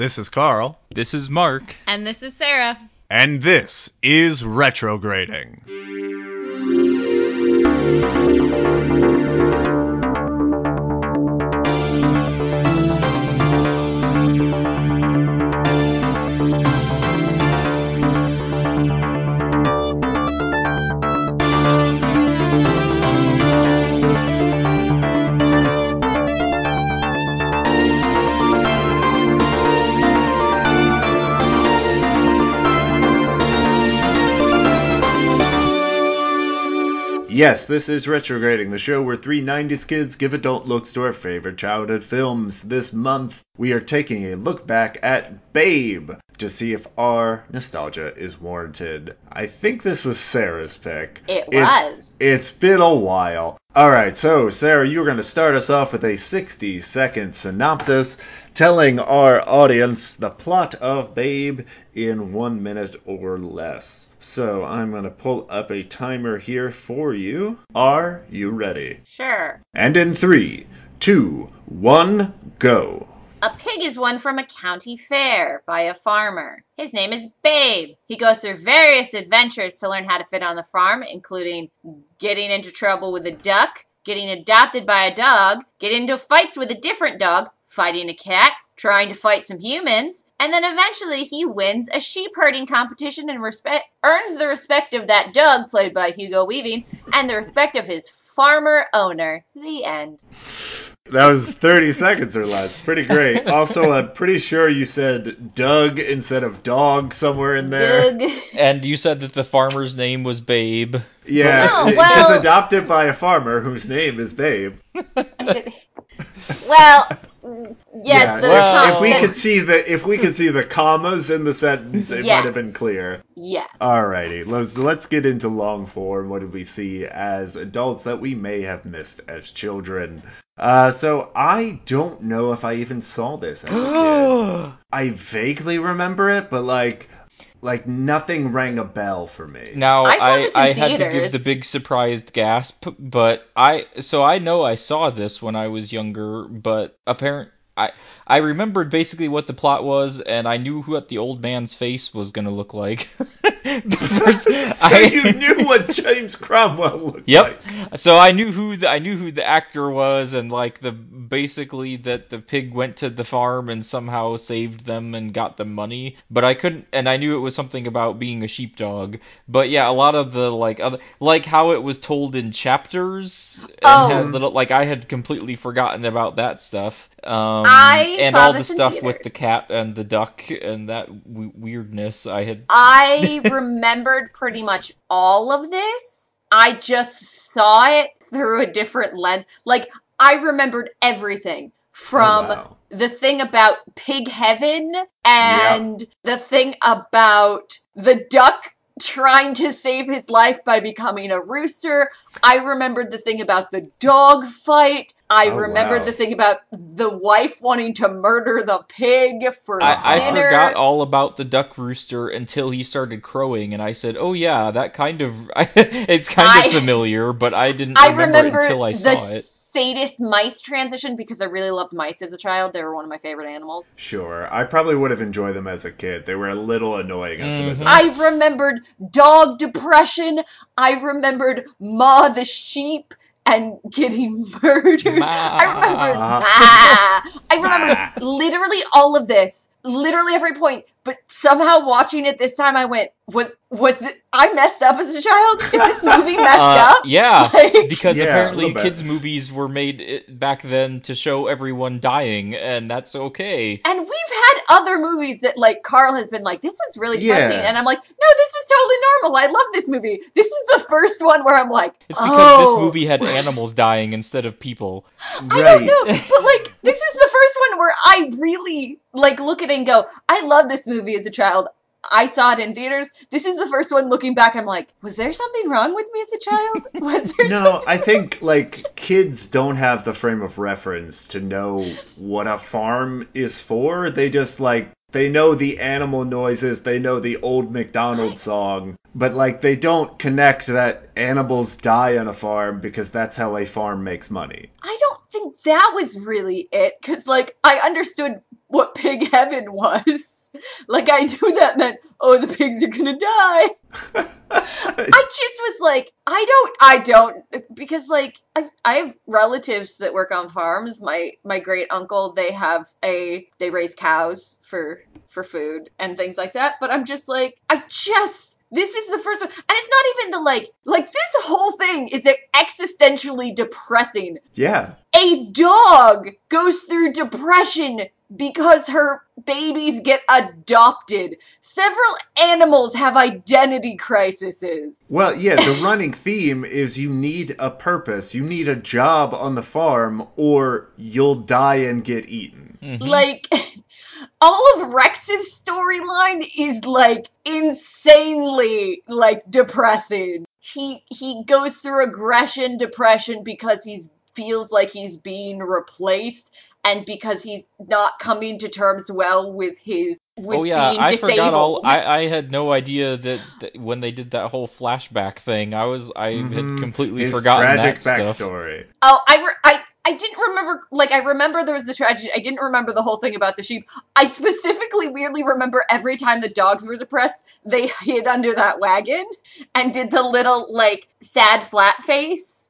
This is Carl. This is Mark. And this is Sarah. And this is Retrograding. Yes, this is Retrograding, the show where three 90s kids give adult looks to our favorite childhood films. This month, we are taking a look back at Babe to see if our nostalgia is warranted. I think this was Sarah's pick. It It's- was. it's been a while. Alright, so Sarah, you're going to start us off with a 60 second synopsis telling our audience the plot of Babe in one minute or less. So I'm going to pull up a timer here for you. Are you ready? Sure. And in three, two, one, go. A pig is won from a county fair by a farmer. His name is Babe. He goes through various adventures to learn how to fit on the farm, including getting into trouble with a duck, getting adopted by a dog, getting into fights with a different dog, fighting a cat, trying to fight some humans, and then eventually he wins a sheep herding competition and respect earns the respect of that dog played by Hugo Weaving and the respect of his farmer owner. The end. That was 30 seconds or less. Pretty great. Also, I'm pretty sure you said Doug instead of dog somewhere in there. Doug. And you said that the farmer's name was Babe. Yeah, oh, No, he- well- he's adopted by a farmer whose name is Babe. well, yes, yeah, well, com- if we could see the if we could see the commas in the sentence, it Yes. might have been clear. yes. Alrighty, let's let's get into long form. What did we see as adults that we may have missed as children? Uh, so I don't know if I even saw this as a kid. I vaguely remember it, but like, like nothing rang a bell for me. Now I saw I, this in I, had to give the big surprised gasp, but I so I know I saw this when I was younger, but apparent I I remembered basically what the plot was, and I knew what the old man's face was gonna look like. First, so I- you knew what James Cromwell looked Yep. like. So I knew who the, I knew who the actor was, and like the basically that the pig went to the farm and somehow saved them and got them money. But I couldn't, and I knew it was something about being a sheepdog. But yeah, a lot of the like other like how it was told in chapters. And Oh. had little, like I had completely forgotten about that stuff. Um, I and saw all the this in stuff with the cat and the duck and that w- weirdness. I had I remembered pretty much all of this. I just saw it through a different lens. Like, I remembered everything from Oh, wow. the thing about pig heaven and the thing about the duck trying to save his life by becoming a rooster. I remembered the thing about the dog fight. I Oh, remembered wow. the thing about the wife wanting to murder the pig for I, I dinner. forgot all about the duck rooster until he started crowing, and I said, "Oh yeah, that kind of it's kind I- of familiar," but I didn't I remember, remember it until I saw it. Sadist mice transition because I really loved mice as a child. They were one of my favorite animals. Sure, I probably would have enjoyed them as a kid. They were a little annoying as an Mhm. I remembered dog depression. I remembered Ma the sheep and getting murdered. Ma. I remembered Ma. Ma. I remembered literally all of this. Literally every point. But somehow watching it this time I went, was was it, I messed up as a child? Is this movie messed Uh, up? yeah, Like- because Yeah, apparently kids' movies were made back then to show everyone dying, and that's okay. And we've had other movies that like Carl has been like, this was really depressing, Yeah. and I'm like, no, this was totally normal. I love this movie. This is the first one where I'm like, It's because oh. this movie had animals dying instead of people. I don't know, but like this is the first one where I really like look at it and go, I love this movie as a child. I saw it in theaters. This is the first one looking back. I'm like, was there something wrong with me as a child? Was there No, I think like kids don't have the frame of reference to know what a farm is for. They just like they know the animal noises, they know the old McDonald song, but like they don't connect that animals die on a farm because that's how a farm makes money. I don't think that was really it because, like, I understood what pig heaven was. Like I knew that meant, oh, the pigs are gonna die. I just was like, I don't, I don't, because like I, I have relatives that work on farms. My my great uncle, they have a, they raise cows for for food and things like that. But I'm just like, I just. This is the first one, and it's not even the like, like this whole thing is existentially depressing Yeah. a dog goes through depression because her babies get adopted. Several animals have identity crises. Well, yeah, the running theme is you need a purpose. You need a job on the farm or you'll die and get eaten. Mm-hmm. Like, all of Rex's storyline is like insanely like depressing. He he goes through aggression, depression because he's feels like he's being replaced and because he's not coming to terms well with his with oh yeah, being I disabled. forgot all. I, I had no idea that, that when they did that whole flashback thing, I was I had Mhm. completely His forgotten tragic that stuff. Oh, I, re- I, I didn't remember. Like, I remember there was the tragedy. I didn't remember the whole thing about the sheep. I specifically, weirdly remember every time the dogs were depressed, they hid under that wagon and did the little like sad flat face.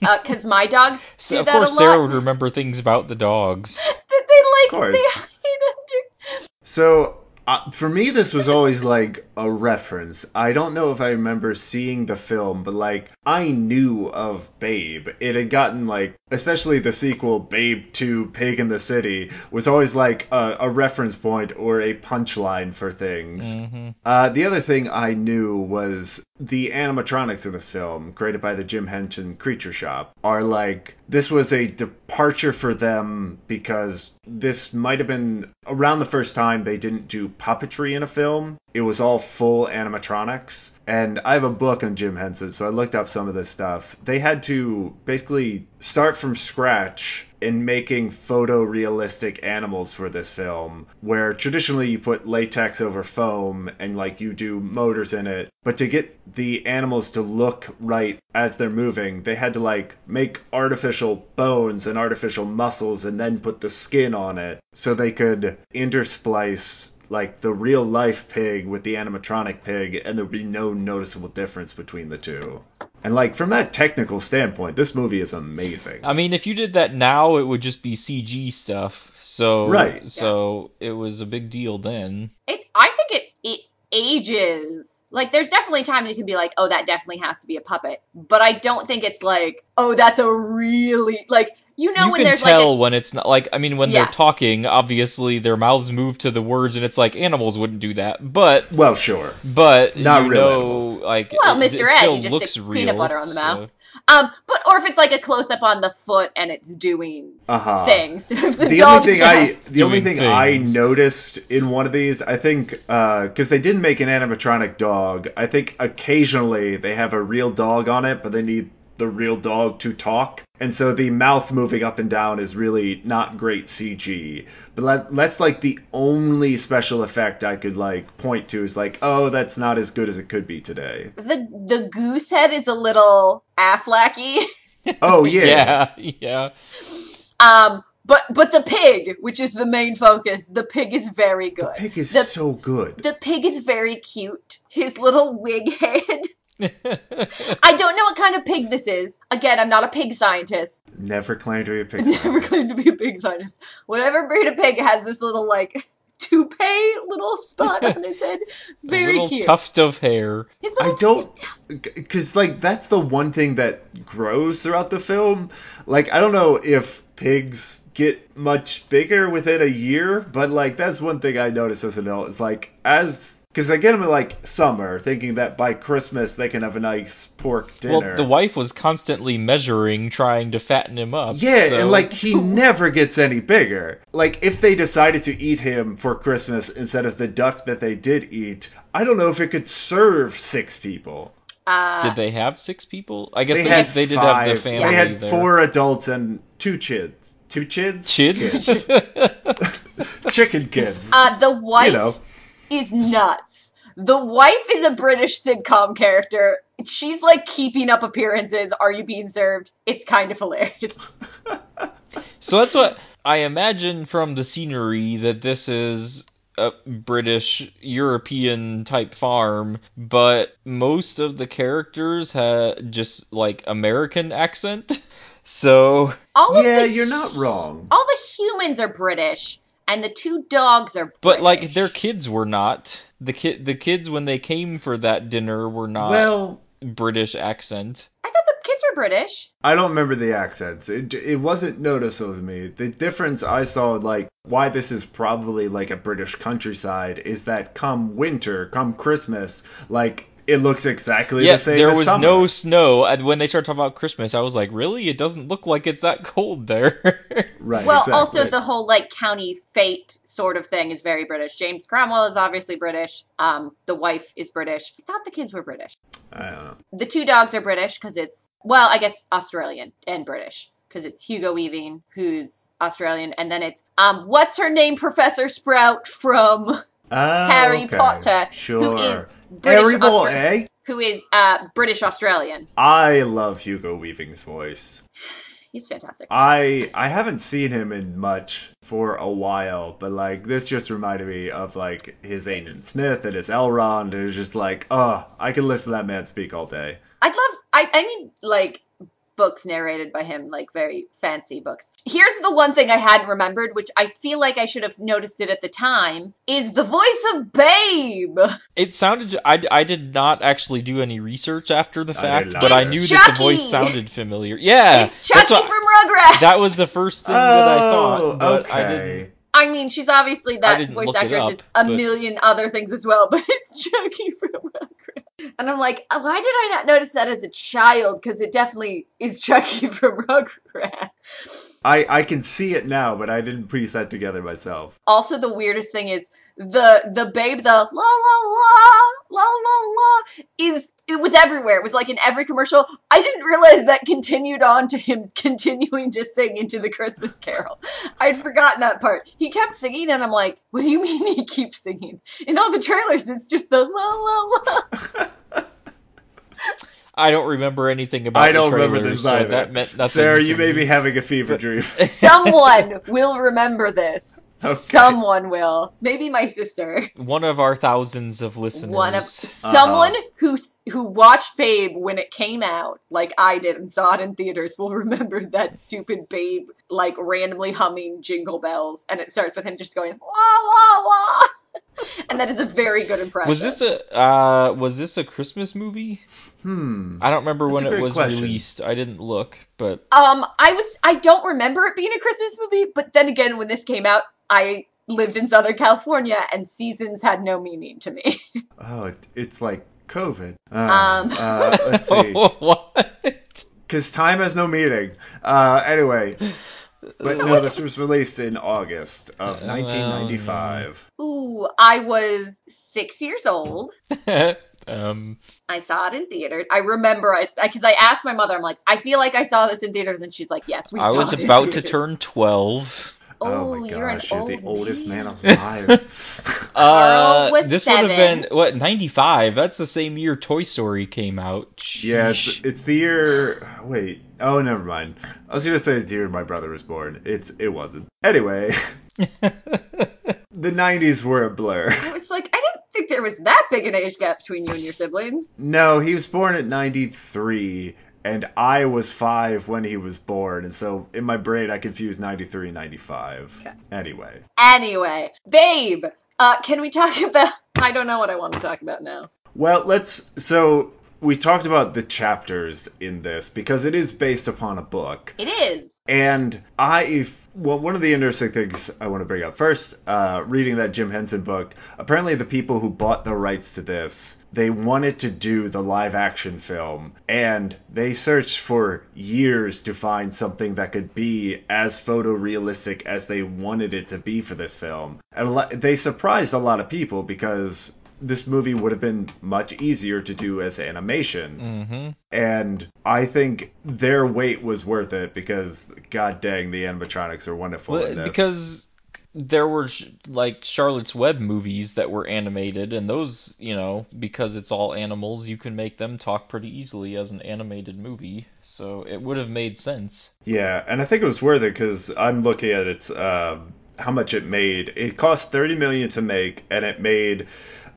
Because my dogs So of that course, a Sarah would remember things about the dogs. that they Of like they hide under. So, uh, for me, this was always like a reference. I don't know if I remember seeing the film, but like, I knew of Babe. It had gotten like, especially the sequel, Babe 2 Pig in the City, was always like a, a reference point or a punchline for things. hmm Uh, the other thing I knew was the animatronics in this film, created by the Jim Henson Creature Shop, are like this was a departure for them because this might have been around the first time they didn't do puppetry in a film. It was all full animatronics. And I have a book on Jim Henson, so I looked up some of this stuff. They had to basically start from scratch in making photorealistic animals for this film, where traditionally you put latex over foam and like you do motors in it. But to get the animals to look right as they're moving, they had to like make artificial bones and artificial muscles and then put the skin on it so they could intersplice like the real life pig with the animatronic pig and there'd be no noticeable difference between the two. And like from that technical standpoint, this movie is amazing. I mean, if you did that now, it would just be CG stuff. So Right. So it was a big deal then. It, I think it it ages. Like, there's definitely times you can be like, oh, that definitely has to be a puppet. But I don't think it's like, oh, that's a really like you know you when can there's tell like a, when it's not like I mean when Yeah. they're talking, obviously their mouths move to the words, and it's like animals wouldn't do that. But Well, sure. but Not you real know, animals. like Well, Mr. it Ed, still you just looks stick real. peanut butter on the so- mouth. um, but or if it's like a close up on the foot and it's doing Uh huh. things. The, the only thing I the only Doing thing I noticed in one of these, I think, because they didn't make an animatronic dog. I think occasionally they have a real dog on it, but they need the real dog to talk, and so the mouth moving up and down is really not great CG. But that, that's like the only special effect I could like point to is like, oh, that's not as good as it could be today. the the goose head is a little Afflecky. Oh yeah, Yeah, yeah. Um, but but the pig, which is the main focus, the pig is very good. the pig is The- so good. The pig is very cute. His little wig head. I don't know what kind of pig this is. Again, I'm not a pig scientist. Never claimed to be a pig. Never claimed to be a pig scientist. Whatever breed of pig has this little like toupee little spot on his head. Very a little cute. tuft of hair. I don't, because like that's the one thing that grows throughout the film. Like I don't know if pigs get much bigger within a year, but like that's one thing I noticed as an adult. Is like as because they get them in like summer, thinking that by Christmas they can have a nice pork dinner. Well, the wife was constantly measuring, trying to fatten him up. Yeah, so- and like he never gets any bigger. Like if they decided to eat him for Christmas instead of the duck that they did eat, I don't know if it could serve six people. uh, did they have six people? I guess They they, had did, they did have the five. family They had there. four adults and two chids. Two chids? kids. Chicken kids. uh, the wife you know. Is nuts. The wife is a British sitcom character. She's like keeping up appearances. Are you being served? It's kind of hilarious. So that's what I imagine from the scenery that this is a British European type farm, but most of the characters had just like American accent. So All of Yeah, the you're not wrong. All the humans are British, and the two dogs are. British. but like their kids were not. The kid the kids when they came for that dinner were not Well, British accent. I thought the kids were British. I don't remember the accents. It, it wasn't noticeable to me. The difference I saw, like, why this is probably like a British countryside, is that come winter, come Christmas, like, it looks exactly Yeah, the same there was summer. no snow. And when they started talking about Christmas, I was like, really? It doesn't look like it's that cold there. Right, Well, exactly. also the whole like county fate sort of thing is very British. James Cromwell is obviously British. Um, the wife is British. I thought the kids were British. I don't know. The two dogs are British because it's well, I guess Australian and British because it's Hugo Weaving who's Australian, and then it's um, what's her name, Professor Sprout from Oh, Harry okay. Potter, Sure. who is British Harry Austra- eh? who is uh, British Australian. I love Hugo Weaving's voice. He's fantastic. I I haven't seen him in much for a while, but like this just reminded me of like his Agent Smith and his Elrond. It was just like, oh, I could listen to that man speak all day. I'd love. I I need like books narrated by him, like very fancy books. Here's the one thing I hadn't remembered, which I feel like I should have noticed it at the time, is the voice of Babe. it sounded. I, I did not actually do any research after the fact, did not but I knew It's that the voice sounded familiar. Yeah, it's Chuckie what- from Rugrats. that was the first thing that I Oh, thought, but okay. I didn't. I mean, she's obviously that voice actress up, is a but- million other things as well, but it's Chuckie from Rugrats. And I'm like, "Oh, why did I not notice that as a child? Because it definitely is Chuckie from Rugrats. I I can see it now, but I didn't piece that together myself. Also, the weirdest thing is the the babe, the la la la la la la is it was everywhere. It was like in every commercial. I didn't realize that continued on to him continuing to sing into the Christmas Carol. I'd forgotten that part. He kept singing, and I'm like, what do you mean he keeps singing? In all the trailers, it's just the la la la. I don't remember anything about. I don't the remember trailers, this so either. that meant nothing. Sarah, to you me. may be having a fever dream. Someone will remember this. Okay. Someone will. Maybe my sister. one of our thousands of listeners. One of someone who who watched Babe when it came out, like I did, and saw it in theaters, will remember that stupid Babe like randomly humming Jingle Bells, and it starts with him just going la la la, and that is a very good impression. was this a uh, was this a Christmas movie? Hmm. I don't remember That's when it was question. released. I didn't look, but Um, I was I don't remember it being a Christmas movie, but then again, when this came out, I lived in Southern California, and seasons had no meaning to me. Oh, it, it's like COVID. Uh, Um. uh, let's see. what? Because time has no meaning. Uh, anyway. But no, this was released in August of Oh, 1995. Ooh, I was six years old. Um, I saw it in theaters. I remember I because I, asked my mother. I'm like, I feel like I saw this in theaters, and she's like, Yes, we. I saw was it in about to turn twelve. Oh, Oh, my you're an gosh, you're, old the oldest man, man. alive. Uh, was this would have seven. been what ninety five. That's the same year Toy Story came out. yeah, it's, it's the year. Wait. Oh, never mind. I was going to say it's the year my brother was born. It's It wasn't. Anyway. the 90s were a blur. I was like, I didn't think there was that big an age gap between you and your siblings. No, he was born at 93, and I was five when he was born, and so in my brain I confused 93 and 95. Okay. Anyway. Anyway, babe, uh, can we talk about? I don't know what I want to talk about now. Well, let's. So, we talked about the chapters in this because it is based upon a book. It is. And I, well, one of the interesting things I want to bring up first, uh, reading that Jim Henson book, apparently the people who bought the rights to this, they wanted to do the live action film, and they searched for years to find something that could be as photorealistic as they wanted it to be for this film. And they surprised a lot of people because this movie would have been much easier to do as animation. Mm-hmm. And I think their wait was worth it because, god dang, the animatronics are wonderful Well, this. because there were sh- like Charlotte's Web movies that were animated, and those, you know, because it's all animals, you can make them talk pretty easily as an animated movie. So it would have made sense. Yeah, and I think it was worth it because I'm looking at it, um, how much it made. It cost 30 million to make, and it made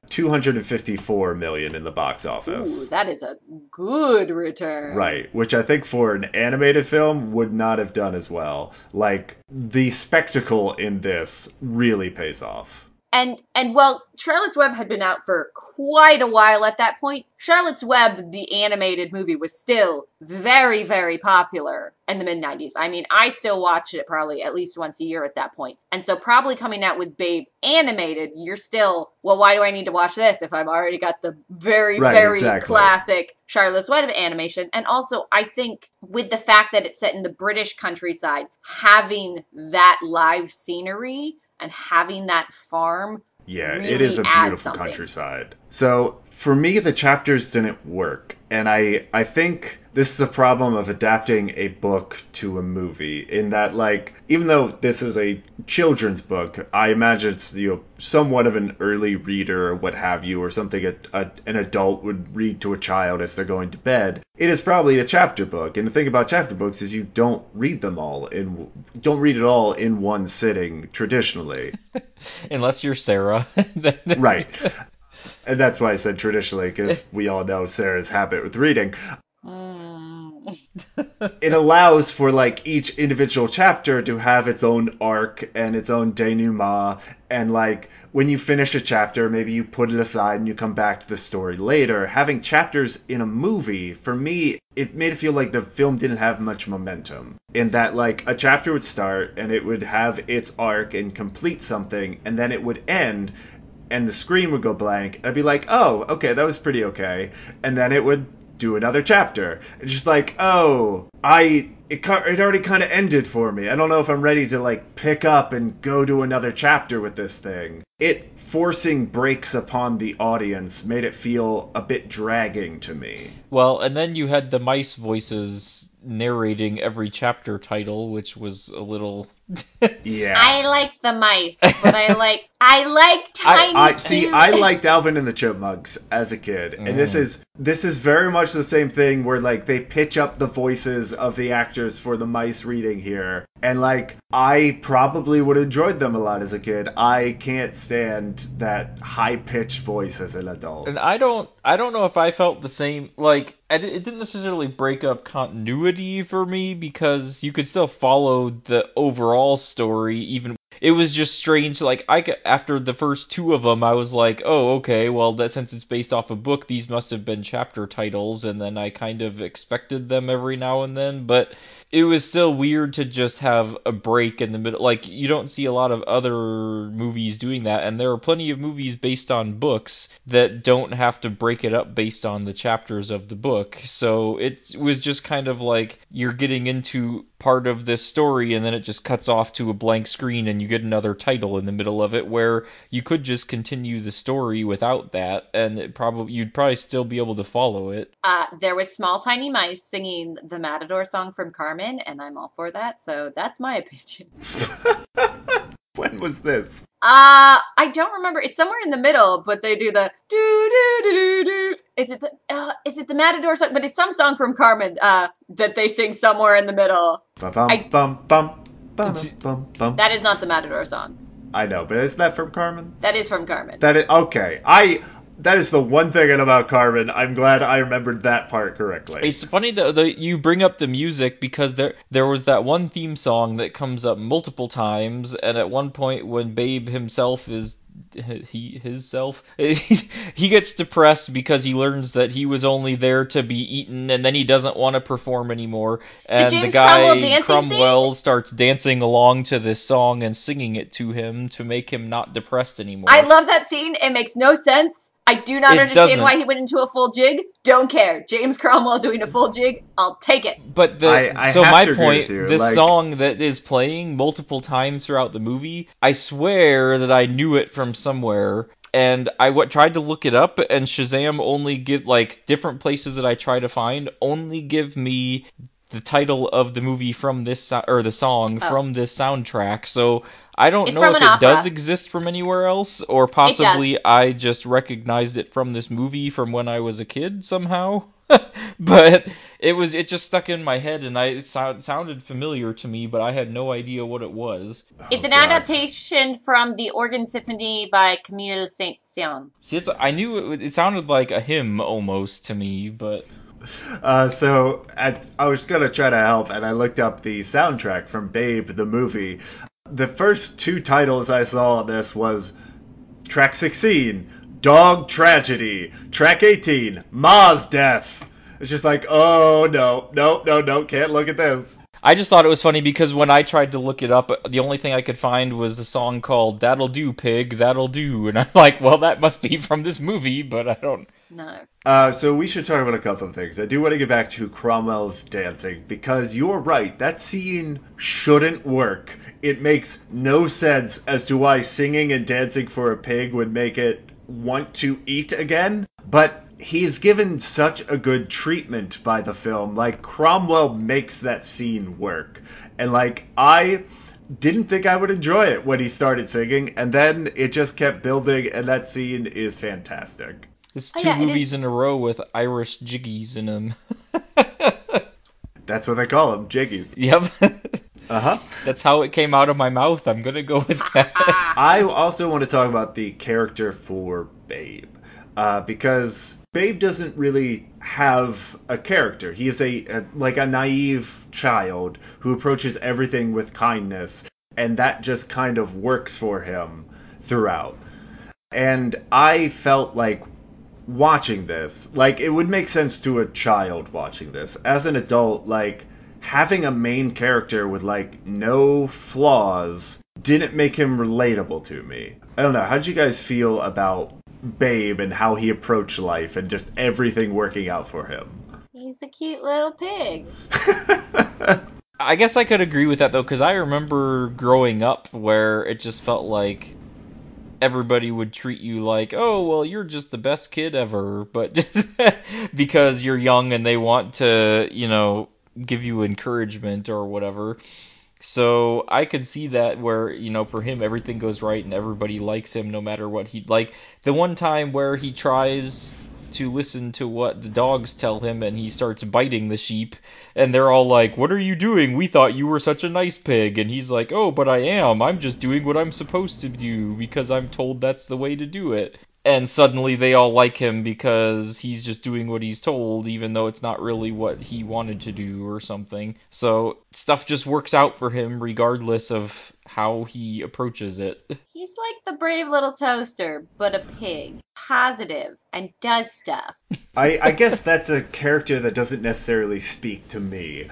254 million in the box office. Ooh, that is a good return. Right, which I think for an animated film would not have done as well. Like the spectacle in this really pays off. And and well, Charlotte's Web had been out for quite a while at that point. Charlotte's Web, the animated movie, was still very, very popular in the mid 90s. I mean, I still watch it probably at least once a year at that point. And so, probably coming out with Babe animated, you're still, well, why do I need to watch this if I've already got the very, Right, very exactly. classic Charlotte's Web animation? And also, I think with the fact that it's set in the British countryside, having that live scenery and having that farm Yeah, it really is a beautiful countryside. So for me, the chapters didn't work, and I I think this is a problem of adapting a book to a movie. In that, like, even though this is a children's book, I imagine it's you know somewhat of an early reader or what have you, or something a, a, an adult would read to a child as they're going to bed. It is probably a chapter book, and the thing about chapter books is you don't read them all in don't read it all in one sitting traditionally. Unless you're Sarah. right. And that's why I said traditionally, because we all know Sarah's habit with reading. Mm. It allows for like each individual chapter to have its own arc and its own denouement. And like when you finish a chapter, maybe you put it aside and you come back to the story later. Having chapters in a movie, for me, it made it feel like the film didn't have much momentum. In that, like, a chapter would start and it would have its arc and complete something, and then it would end and the screen would go blank. And I'd be like, oh, okay, that was pretty okay. And then it would do another chapter. It's just like, oh, I. It, it already kind of ended for me. I don't know if I'm ready to like pick up and go to another chapter with this thing. It forcing breaks upon the audience made it feel a bit dragging to me. Well, and then you had the mice voices narrating every chapter title, which was a little. Yeah. I like the mice, but I like I like I, tiny. I see. I liked Alvin and the Chipmunks as a kid, and this mm. is this is very much the same thing where like they pitch up the voices of the actors for the mice reading here, and like I probably would have enjoyed them a lot as a kid. I can't stand that high pitched voice as an adult. And I don't, I don't know if I felt the same. Like, it didn't necessarily break up continuity for me because you could still follow the overall story. Even it was just strange. Like, I after the first two of them, I was like, oh, okay, well, that since it's based off a book, these must have been chapter titles, and then I kind of expected them every now and then, but it was still weird to just have a break in the middle. Like, you don't see a lot of other movies doing that, and there are plenty of movies based on books that don't have to break it up based on the chapters of the book. So it was just kind of like you're getting into part of this story and then it just cuts off to a blank screen and you get another title in the middle of it where you could just continue the story without that and it probably you'd probably still be able to follow it. uh, there was small tiny mice singing the Matador song from Carmen, and I'm all for that. So that's my opinion. when was this? Uh, I don't remember. It's somewhere in the middle, but they do the do do do do do. Is it the uh, is it the Matador song? But it's some song from Carmen uh, that they sing somewhere in the middle. Bum bum I- bum bum bum bum bum. That is not the Matador song. I know, but isn't that from Carmen? That is from Carmen. That is okay. I. That is the one thing about Carmen. I'm glad I remembered that part correctly. It's funny that the, you bring up the music because there there was that one theme song that comes up multiple times, and at one point when Babe himself is he his self he gets depressed because he learns that he was only there to be eaten and then he doesn't want to perform anymore and the, James guy Cromwell thing? Cromwell starts dancing along to this song and singing it to him to make him not depressed anymore I love that scene. It makes no sense. I do not It understand doesn't. why he went into a full jig. Don't care. James Cromwell doing a full jig. I'll take it. But the I- I so my point, this like- song that is playing multiple times throughout the movie, I swear that I knew it from somewhere. And I w- tried to look it up, and Shazam only give like different places that I try to find only give me the title of the movie from this so- or the song Oh. from this soundtrack. So I don't It's know if an it does exist from anywhere else, or possibly I just recognized it from this movie from when I was a kid somehow. but it was it just stuck in my head, and I it sound, sounded familiar to me, but I had no idea what it was. It's Oh, an God. adaptation from the Organ Symphony by Camille Saint-Saëns. See, it's I knew it, it sounded like a hymn almost to me, but Uh, so at, I was gonna try to help, and I looked up the soundtrack from Babe the movie. The first two titles I saw this was track 16, Dog Tragedy, track 18, Ma's Death. It's just like, oh no, no, no, no, can't look at this. I just thought it was funny because when I tried to look it up, the only thing I could find was the song called "That'll Do, Pig, That'll Do," and I'm like, well, that must be from this movie, but I don't. No. Uh, so we should talk about a couple of things. I do want to get back to Cromwell's dancing because you're right. That scene shouldn't work. It makes no sense as to why singing and dancing for a pig would make it want to eat again. But he's given such a good treatment by the film. Like Cromwell makes that scene work, and like I didn't think I would enjoy it when he started singing, and then it just kept building, and that scene is fantastic. It's Oh, two yeah, it movies in a row with Irish jiggies in them. That's what they call them, jiggies. yep. Uh huh. That's how it came out of my mouth. I'm gonna go with that. I also want to talk about the character for Babe. Uh, because Babe doesn't really have a character. He is a, a like a naive child who approaches everything with kindness, and that just kind of works for him throughout. And I felt like watching this, like it would make sense to a child watching this. As an adult, like having a main character with like no flaws didn't make him relatable to me. I don't know. How did you guys feel about Babe and how he approached life and just everything working out for him? He's a cute little pig. I guess I could agree with that though, because I remember growing up where it just felt like everybody would treat you like, oh, well, you're just the best kid ever, but just because you're young and they want to, you know, give you encouragement or whatever. So I could see that where, you know, for him everything goes right and everybody likes him no matter what he like the one time where he tries to listen to what the dogs tell him and he starts biting the sheep and they're all like, "What are you doing? We thought you were such a nice pig." And he's like, "Oh, but I am. I'm just doing what I'm supposed to do because I'm told that's the way to do it." And suddenly they all like him because he's just doing what he's told even though it's not really what he wanted to do or something. So, stuff just works out for him regardless of how he approaches it. He's like the brave little toaster, but a pig. Positive and does stuff. I, I guess that's a character that doesn't necessarily speak to me.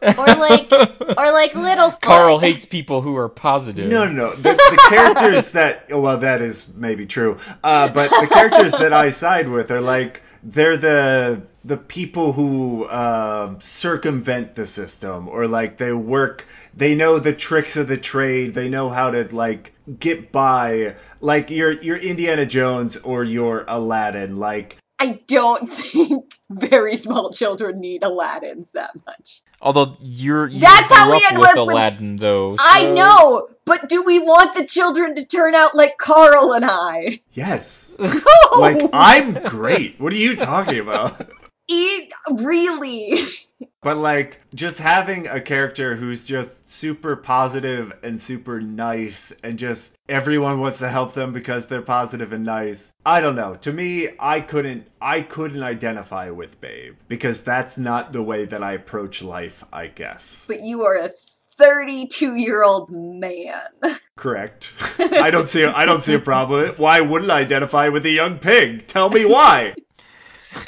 Or like or like little. Carl hates people who are positive. No, no, no. The, the characters that oh, well, that is maybe true. Uh, but the characters that I side with are like they're the the people who um circumvent the system, or like they work. They know the tricks of the trade. They know how to like get by. Like you're you're Indiana Jones or you're Aladdin. Like I don't think very small children need Aladdins that much. Although you're you That's grew how we up end with with- with- Aladdin though. I know, but do we want the children to turn out like Carl and I? yes, like I'm great. What are you talking about? Eat really. But like just having a character who's just super positive and super nice and just everyone wants to help them because they're positive and nice. I don't know. To me, I couldn't I couldn't identify with Babe because that's not the way that I approach life, I guess. But you are a 32 year old man. Correct. I don't see a, I don't see a problem. Why wouldn't I identify with a young pig? Tell me why.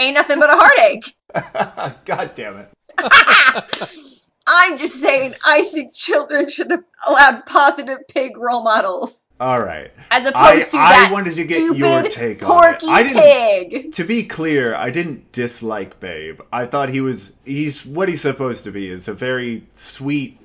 Ain't nothing but a heartache. God damn it. I'm just saying, I think children should have allowed positive pig role models. All right. As opposed I- to I that wanted to get stupid, your take on it. porky I didn't- pig. To be clear, I didn't dislike Babe. I thought he was he's what he's supposed to be. Is a very sweet,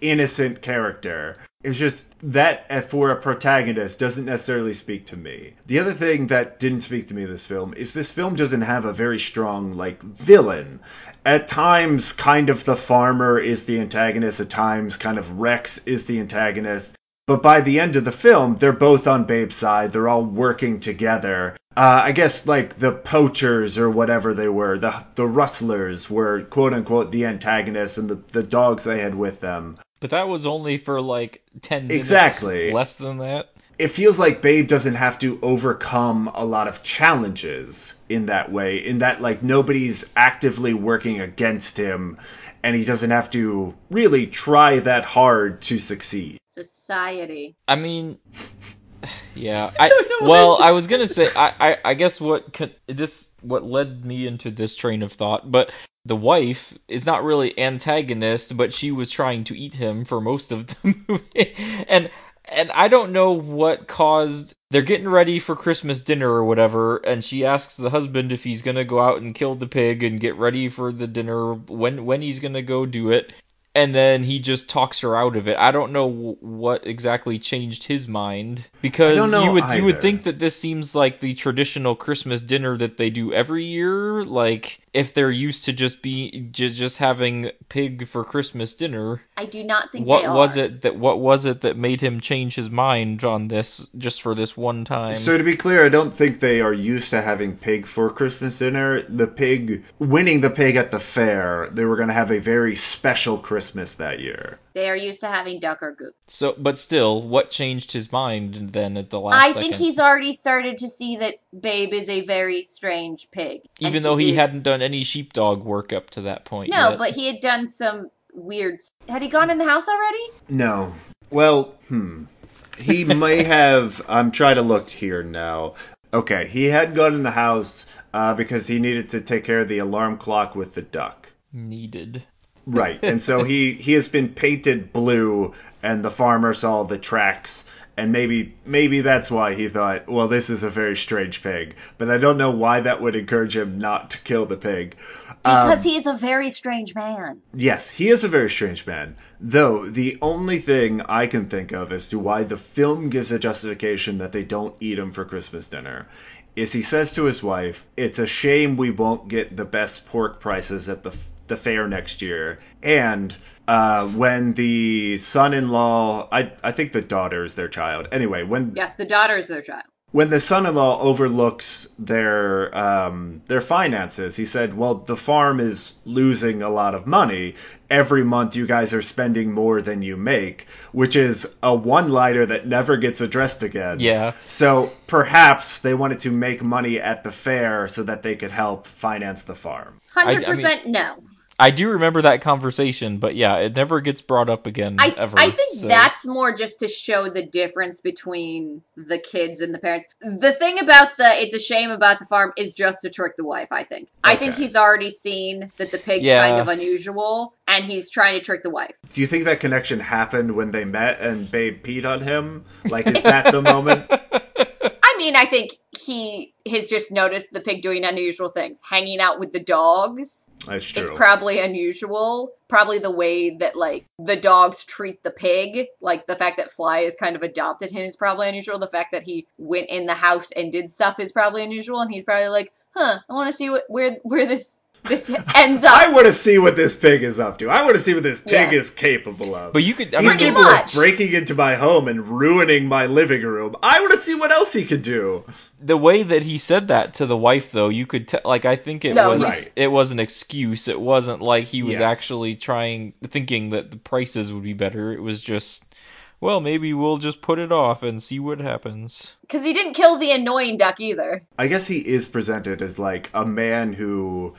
innocent character. It's just that for a protagonist doesn't necessarily speak to me. The other thing that didn't speak to me in this film is this film doesn't have a very strong like villain. At times, kind of the farmer is the antagonist. At times, kind of Rex is the antagonist. But by the end of the film, they're both on Babe's side. They're all working together. Uh, I guess like the poachers or whatever they were, the the rustlers were quote unquote the antagonists, and the the dogs they had with them. But that was only for like 10 minutes. Exactly. Less than that. It feels like Babe doesn't have to overcome a lot of challenges in that way. In that like nobody's actively working against him, and he doesn't have to really try that hard to succeed. Society. I mean, yeah. I, well, I was gonna say, I, I, I guess what could, this what led me into this train of thought, but the wife is not really antagonist, but she was trying to eat him for most of the movie, and and I don't know what caused. They're getting ready for Christmas dinner or whatever, and she asks the husband if he's gonna go out and kill the pig and get ready for the dinner when when he's gonna go do it and then he just talks her out of it. I don't know what exactly changed his mind because you would you would think that this seems like the traditional Christmas dinner that they do every year. Like if they're used to just be just, just having pig for Christmas dinner, I do not think what they are. was it that what was it that made him change his mind on this just for this one time? So to be clear, I don't think they are used to having pig for Christmas dinner. The pig winning the pig at the fair, they were going to have a very special Christmas that year. They are used to having duck or goose. So, but still, what changed his mind then at the last I second? think he's already started to see that Babe is a very strange pig. Even though he is- hadn't done any sheepdog work up to that point. No, yet. but he had done some weird. Had he gone in the house already? No. Well, hmm. He may have. I'm trying to look here now. Okay, he had gone in the house uh, because he needed to take care of the alarm clock with the duck. needed. Right, and so he he has been painted blue, and the farmer saw the tracks, and maybe maybe that's why he thought, well, this is a very strange pig. But I don't know why that would encourage him not to kill the pig. Because um, he is a very strange man. Yes, he is a very strange man. Though the only thing I can think of as to why the film gives a justification that they don't eat him for Christmas dinner is he says to his wife, "It's a shame we won't get the best pork prices at the f- the fair next year." And uh, when the son-in-law, I I think the daughter is their child. Anyway, when Yes, the daughter is their child. when the son-in-law overlooks their um, their finances, he said, "Well, the farm is losing a lot of money every month. You guys are spending more than you make," which is a one-liner that never gets addressed again. Yeah. So perhaps they wanted to make money at the fair so that they could help finance the farm. Hundred I mean- percent no. I do remember that conversation, but yeah, it never gets brought up again I ever. I think so- that's more just to show the difference between the kids and the parents. The thing about the it's a shame about the farm is just to trick the wife. I think. I think he's already seen that the pig's Yeah. kind of unusual, and he's trying to trick the wife. Do you think that connection happened when they met and Babe peed on him? Like, is that the moment? I mean, I think he has just noticed the pig doing unusual things. Hanging out with the dogs That's true. is probably unusual. Probably the way that like the dogs treat the pig, like the fact that Fly has kind of adopted him is probably unusual. The fact that he went in the house and did stuff is probably unusual, and he's probably like, "Huh, I want to see what where where this this ends up." I want to see what this pig is up to. I want to see what this pig Yeah. is capable of. But you could. I He's mean, capable much. of breaking into my home and ruining my living room. I want to see what else he could do. the way that he said that to the wife, though, you could tell. Like, I think it No, was. Right. It was an excuse. It wasn't like he was Yes. actually trying, thinking that the prices would be better. It was just. Well, maybe we'll just put it off and see what happens. Because he didn't kill the annoying duck either. I guess he is presented as like a man who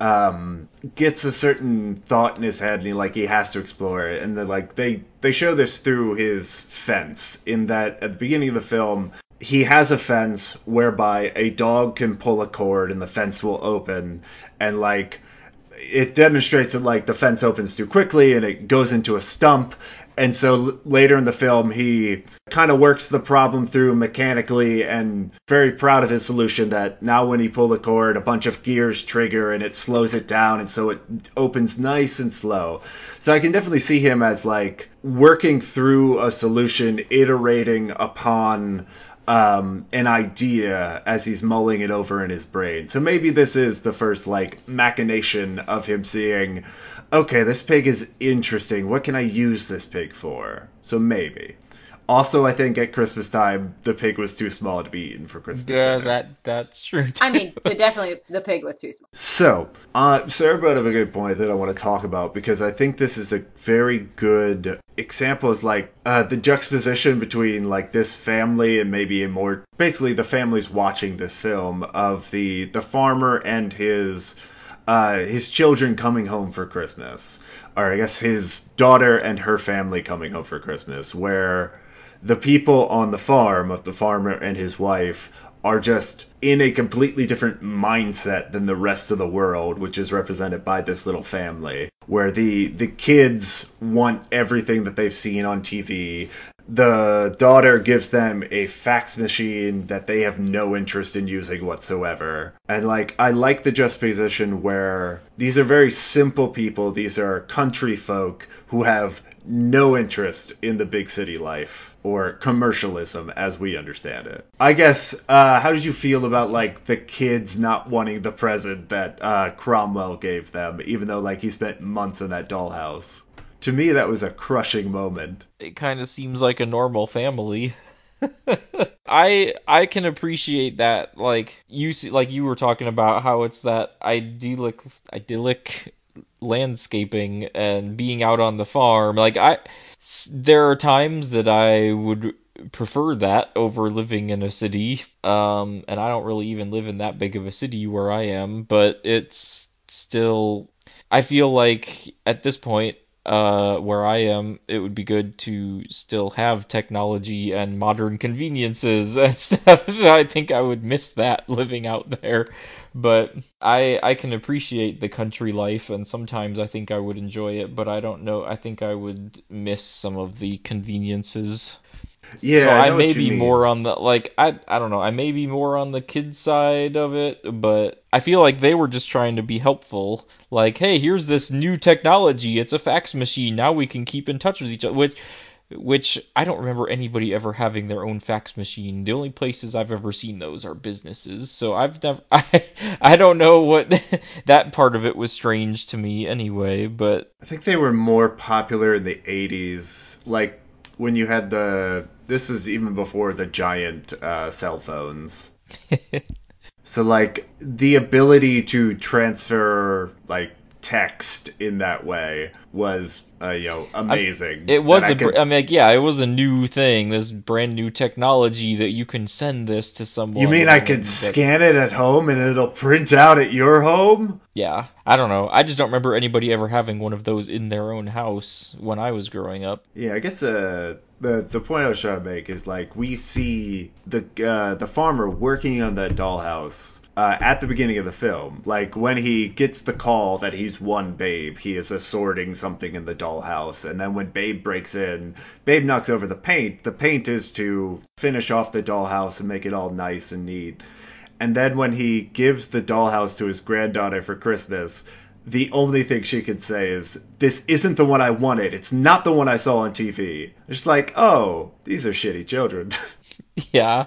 um gets a certain thought in his head and he like he has to explore it. And then like they they show this through his fence. In that at the beginning of the film he has a fence whereby a dog can pull a cord and the fence will open. And like it demonstrates that like the fence opens too quickly and it goes into a stump. And so later in the film he kind of works the problem through mechanically and very proud of his solution that now when he pull the cord a bunch of gears trigger and it slows it down and so it opens nice and slow. So i can definitely see him as like working through a solution iterating upon um, an idea as he's mulling it over in his brain. So maybe this is the first like machination of him seeing, okay, this pig is interesting. What can I use this pig for? So maybe. Also, I think at Christmas time, the pig was too small to be eaten for Christmas. Yeah, dinner. that that's true. I mean, the, definitely the pig was too small. So, uh, Sarah brought up a good point that I want to talk about because I think this is a very good example. Is like uh, the juxtaposition between like this family and maybe a more basically the family's watching this film of the the farmer and his uh, his children coming home for Christmas, or I guess his daughter and her family coming home for Christmas, where the people on the farm of the farmer and his wife are just in a completely different mindset than the rest of the world, which is represented by this little family, where the the kids want everything that they've seen on TV. The daughter gives them a fax machine that they have no interest in using whatsoever. And like I like the juxtaposition where these are very simple people, these are country folk who have no interest in the big city life or commercialism as we understand it. I guess uh, how did you feel about like the kids not wanting the present that uh, Cromwell gave them, even though like he spent months in that dollhouse? To me, that was a crushing moment. it kind of seems like a normal family. I I can appreciate that like you see like you were talking about how it's that idyllic idyllic landscaping and being out on the farm. Like I there are times that I would prefer that over living in a city um and I don't really even live in that big of a city where I am but it's still I feel like at this point uh, where I am, it would be good to still have technology and modern conveniences and stuff. I think I would miss that living out there, but I I can appreciate the country life, and sometimes I think I would enjoy it. But I don't know. I think I would miss some of the conveniences. Yeah, so I, I, may be mean. more on the like I I don't know. I may be more on the kid side of it, but I feel like they were just trying to be helpful. Like, hey, here's this new technology. It's a fax machine. Now we can keep in touch with each other. Which which I don't remember anybody ever having their own fax machine. The only places I've ever seen those are businesses. So I've never I I don't know what that part of it was strange to me anyway, but I think they were more popular in the 80s, like when you had the. This is even before the giant uh, cell phones. so, like, the ability to transfer, like, text in that way was, uh, you know, amazing. It was I a, br- could- I mean, like, yeah, it was a new thing. This brand new technology that you can send this to someone. you mean I could scan it at home and it'll print out at your home? Yeah, I don't know. I just don't remember anybody ever having one of those in their own house when I was growing up. Yeah, I guess uh, the the point I was trying to make is like we see the uh, the farmer working on that dollhouse uh, at the beginning of the film. Like when he gets the call that he's won Babe, he is assorting something in the dollhouse, and then when Babe breaks in, Babe knocks over the paint. The paint is to finish off the dollhouse and make it all nice and neat. And then when he gives the dollhouse to his granddaughter for Christmas, the only thing she can say is, This isn't the one I wanted. It's not the one I saw on TV. It's like, oh, these are shitty children. Yeah,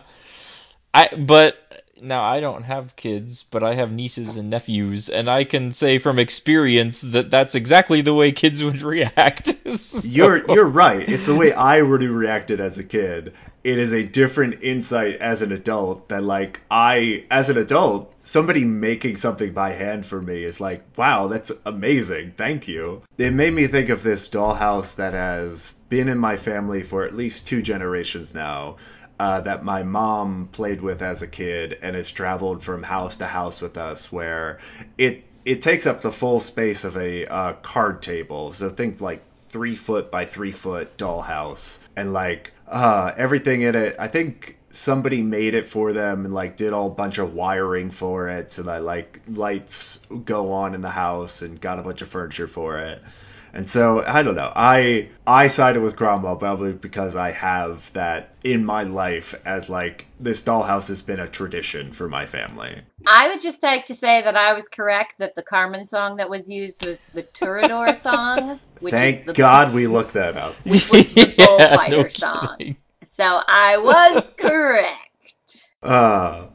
I but now I don't have kids, but I have nieces and nephews, and I can say from experience that that's exactly the way kids would react. So- you're you're right. It's the way I would have reacted as a kid. It is a different insight as an adult that like I as an adult, somebody making something by hand for me is like, wow, that's amazing. Thank you. It made me think of this dollhouse that has been in my family for at least two generations now. Uh, that my mom played with as a kid and has traveled from house to house with us where it it takes up the full space of a uh, card table. So think like three foot by three foot dollhouse and like uh everything in it. I think somebody made it for them and like did all bunch of wiring for it so that like lights go on in the house and got a bunch of furniture for it and so I don't know. I I sided with Cromwell probably because I have that in my life as like this dollhouse has been a tradition for my family. I would just like to say that I was correct that the Carmen song that was used was the Toreador song, which Thank is the God we looked that up. which was the Yeah, bullfighter no song. So I was correct. Uh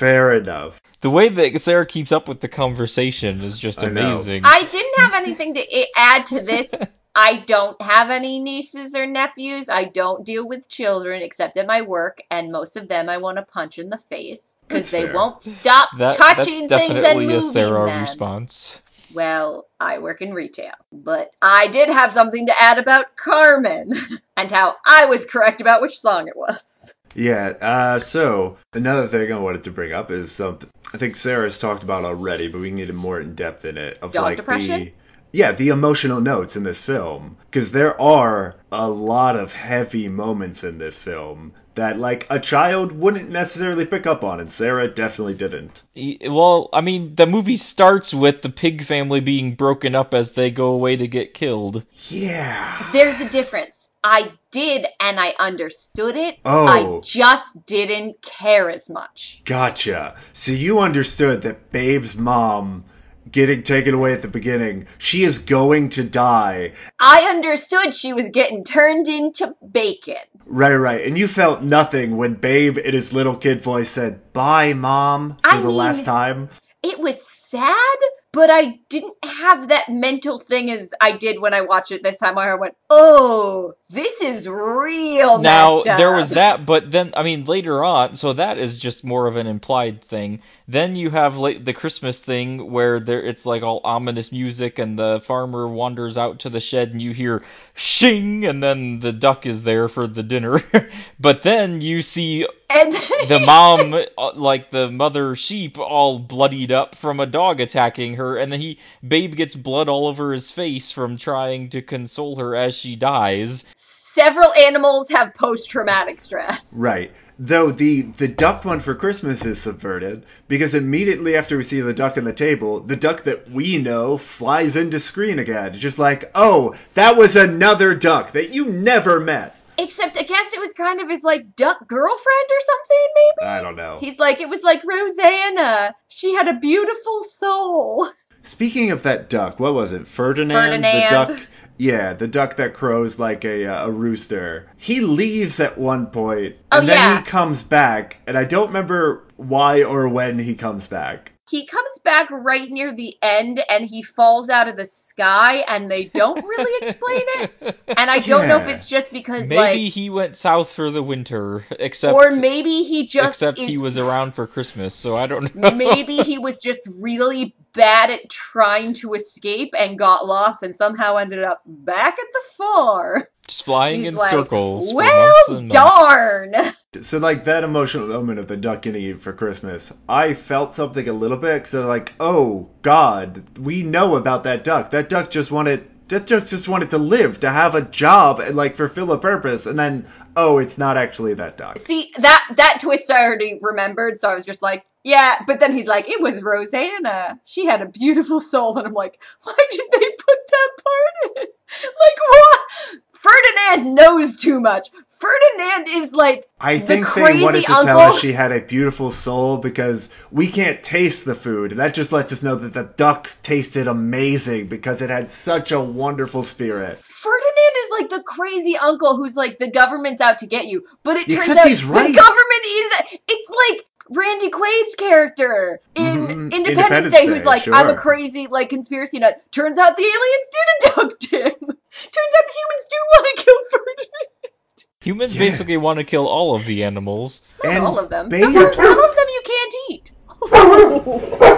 fair enough. The way that Sarah keeps up with the conversation is just amazing. I didn't have anything to add to this I don't have any nieces or nephews. I don't deal with children except at my work, and most of them I want to punch in the face because they fair. won't stop That, touching that's things and definitely a moving Sarah them. response. Well, I work in retail, but I did have something to add about Carmen and how I was correct about which song it was. Yeah, uh, so another thing I wanted to bring up is something I think Sarah's talked about already, but we can get more in depth in it. Of Dog like depression? the yeah, the emotional notes in this film because there are a lot of heavy moments in this film that like a child wouldn't necessarily pick up on, and Sarah definitely didn't. Well, I mean, the movie starts with the pig family being broken up as they go away to get killed. Yeah. There's a difference. I did and I understood it. Oh. I just didn't care as much. Gotcha. So you understood that Babe's mom getting taken away at the beginning, she is going to die. I understood she was getting turned into bacon. Right, right. And you felt nothing when Babe in his little kid voice said, Bye, mom, for I the mean- last time. It was sad, but I didn't have that mental thing as I did when I watched it this time where I went, oh, this is real Now messed up. there was that, but then I mean later on, so that is just more of an implied thing. Then you have like the Christmas thing where there it's like all ominous music, and the farmer wanders out to the shed, and you hear shing, and then the duck is there for the dinner. but then you see And the mom, uh, like the mother sheep, all bloodied up from a dog attacking her, and then he, Babe gets blood all over his face from trying to console her as she dies. Several animals have post traumatic stress. Right. Though the the duck one for Christmas is subverted because immediately after we see the duck on the table, the duck that we know flies into screen again. Just like, oh, that was another duck that you never met. Except I guess it was kind of his like duck girlfriend or something, maybe? I don't know. He's like, it was like Rosanna. She had a beautiful soul. Speaking of that duck, what was it? Ferdinand, Ferdinand. the duck. Yeah, the duck that crows like a uh, a rooster. He leaves at one point, and Oh, then yeah. he comes back, and I don't remember why or when he comes back. He comes back right near the end and he falls out of the sky and they don't really explain it. And I don't know if it's just because Maybe like he went south for the winter, except or maybe he just except is he was around for Christmas, so I don't know. maybe he was just really bad at trying to escape and got lost and somehow ended up back at the farm. Just flying He's in like, circles. for Well, months and months. darn. So like that emotional moment of the duck getting eaten for Christmas, I felt something a little bit. So like, oh God, we know about that duck. That duck just wanted. That duck just wanted to live, to have a job, and like fulfill a purpose. And then, oh, it's not actually that duck. See that that twist I already remembered, so I was just like, yeah. But then he's like, it was Rosanna. She had a beautiful soul, and I'm like, why did they put that part in? Like what? Ferdinand knows too much. Ferdinand is like I the think crazy they wanted to uncle. tell us she had a beautiful soul because we can't taste the food. And that just lets us know that the duck tasted amazing because it had such a wonderful spirit. Ferdinand is like the crazy uncle who's like the government's out to get you, but it turns Except out he's right. the government is. It's like Randy Quaid's character in Mhm. Independence, Independence Day, who's Day, like, I'm a crazy like conspiracy nut. Turns out the aliens did abduct him. Turns out the humans do want to kill Ferdinand. Humans Yeah. basically want to kill all of the animals. Not And all of them. Babe- Some, of- some of them you can't eat.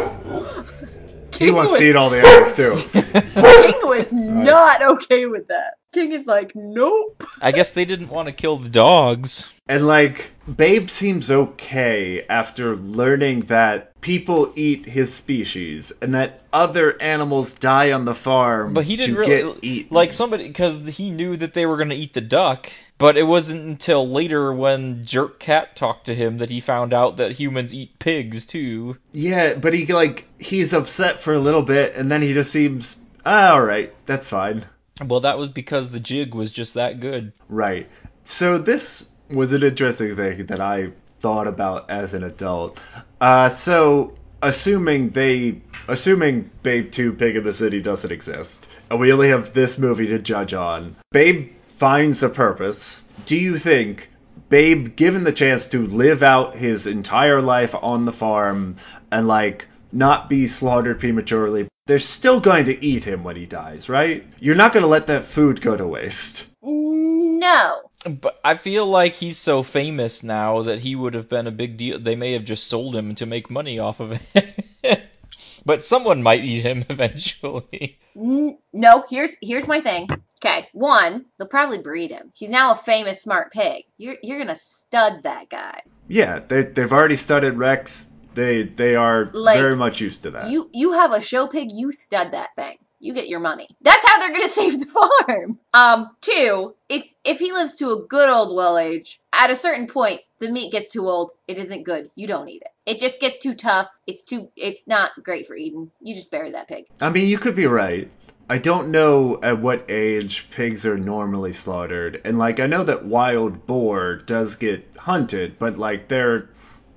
He wants was- to eat all the animals too. King was not okay with that. King is like, nope. I guess they didn't want to kill the dogs. And like, Babe seems okay after learning that people eat his species and that other animals die on the farm But he didn't to really eaten. like somebody because he knew that they were going to eat the duck. But it wasn't until later when Jerk Cat talked to him that he found out that humans eat pigs too. yeah, but he like he's upset for a little bit and then he just seems ah, all right, that's fine. Well, that was because the jig was just that good. Right. So this was an interesting thing that I thought about as an adult. Uh, so assuming they, assuming Babe Two Pig in the City doesn't exist, and we only have this movie to judge on, Babe finds a purpose. Do you think Babe, given the chance to live out his entire life on the farm and like not be slaughtered prematurely, they're still going to eat him when he dies, right? You're not going to let that food go to waste. No. But I feel like he's so famous now that he would have been a big deal. They may have just sold him to make money off of it. but someone might eat him eventually. No, here's here's my thing. Okay, one, they'll probably breed him. He's now a famous smart pig. You're you're gonna stud that guy. Yeah, they, they've already studied Rex. They they are Like, very much used to that. You you have a show pig, you stud that thing. You get your money. That's how they're gonna save the farm. Um, two, if if he lives to a good old well age, at a certain point, the meat gets too old. It isn't good. You don't eat it. It just gets too tough. It's too. It's not great for eating. You just bury that pig. I mean, you could be right. I don't know at what age pigs are normally slaughtered, and like I know that wild boar does get hunted, but like they're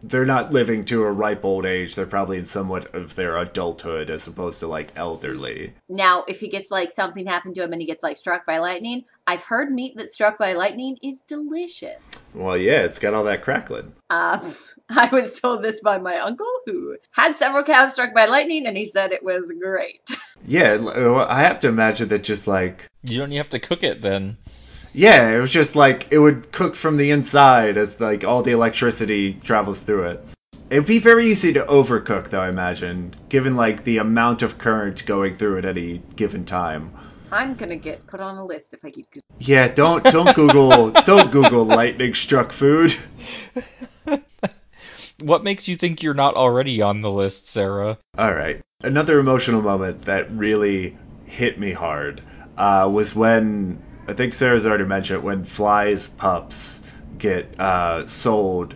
they're not living to a ripe old age. They're probably in somewhat of their adulthood as opposed to like elderly. Now, if he gets like something happened to him and he gets like struck by lightning, I've heard meat that's struck by lightning is delicious. Well, yeah, it's got all that crackling. Um, I was told this by my uncle who had several cows struck by lightning, and he said it was great. Yeah, I have to imagine that just like You don't even have to cook it then. Yeah, it was just like it would cook from the inside as like all the electricity travels through it. It'd be very easy to overcook, though. I imagine, given like the amount of current going through at any given time. I'm gonna get put on a list if I keep. Yeah, don't don't Google don't Google lightning struck food. What makes you think you're not already on the list, Sarah? All right, another emotional moment that really hit me hard uh, was when I think Sarah's already mentioned when flies pups get uh, sold.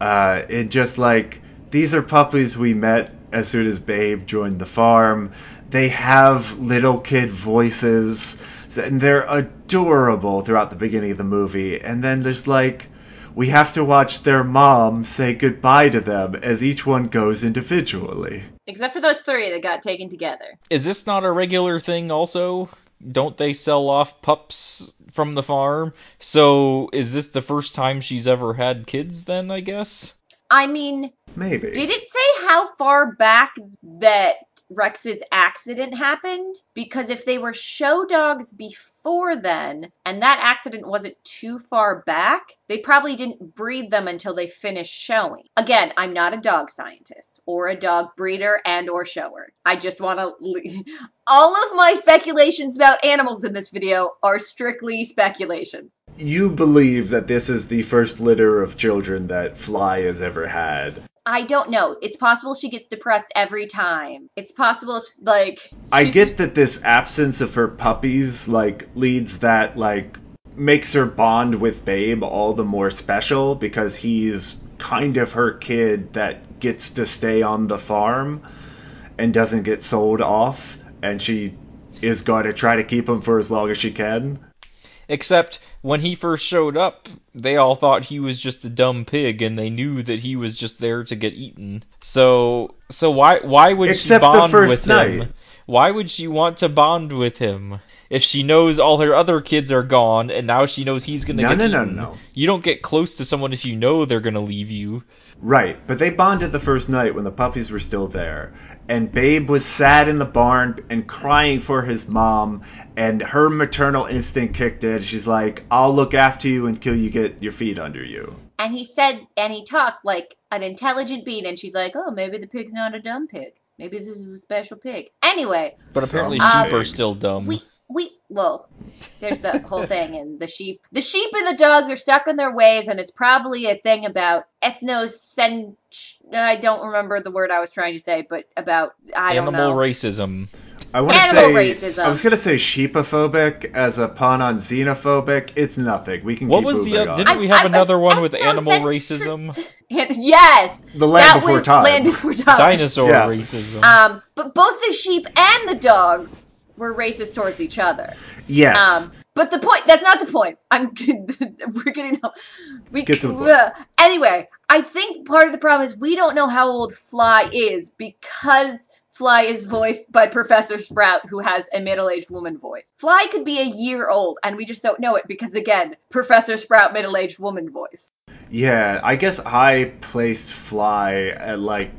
Uh, it just like these are puppies we met as soon as Babe joined the farm. They have little kid voices, and they're adorable throughout the beginning of the movie. And then there's like we have to watch their mom say goodbye to them as each one goes individually. Except for those three that got taken together. Is this not a regular thing also? Don't they sell off pups from the farm? So is this the first time she's ever had kids then, I guess? I mean, Maybe. did it say how far back that Rex's accident happened? Because if they were show dogs before then, and that accident wasn't too far back, they probably didn't breed them until they finished showing. Again, I'm not a dog scientist or a dog breeder and or shower. I just want to all of my speculations about animals in this video are strictly speculations. you believe that this is the first litter of children that Fly has ever had. I don't know. It's possible she gets depressed every time. It's possible, sh- like. I get just- that this absence of her puppies like leads that like makes her bond with Babe all the more special because he's kind of her kid that gets to stay on the farm and doesn't get sold off and she is going to try to keep him for as long as she can. Except when he first showed up, they all thought he was just a dumb pig and they knew that he was just there to get eaten. So so why why would Except she bond with night. him? Why would she want to bond with him? If she knows all her other kids are gone and now she knows he's gonna No, get no, no, eaten. no. You don't get close to someone if you know they're gonna leave you. Right, but they bonded the first night when the puppies were still there. And Babe was sad in the barn and crying for his mom, and her maternal instinct kicked in. She's like, I'll look after you until you get your feet under you. And he said, and he talked like an intelligent being, and she's like, oh, maybe the pig's not a dumb pig. Maybe this is a special pig. Anyway, But apparently Some sheep are still dumb. we we well, there's that whole thing, and the sheep, the sheep and the dogs are stuck in their ways, and it's probably a thing about ethnocent. I don't remember the word I was trying to say, but about I don't Animal know. racism. I want to Animal say, racism. I was gonna say sheepophobic as a pun on xenophobic. It's nothing. We can. What keep was the moving uh, on. didn't we have I was another one with ethnocent- animal racism? Yes, The Land that Before was Time. Land Before Time. Dinosaur Yeah. racism. Um, but both the sheep and the dogs were racist towards each other. Yes. Um, but the point, that's not the point. I'm, we're getting, we, get to the point. Ugh. Anyway, I think part of the problem is we don't know how old Fly is because Fly is voiced by Professor Sprout, who has a middle-aged woman voice. Fly could be a year old, and we just don't know it because, again, Professor Sprout, middle-aged woman voice. Yeah, I guess I placed Fly at like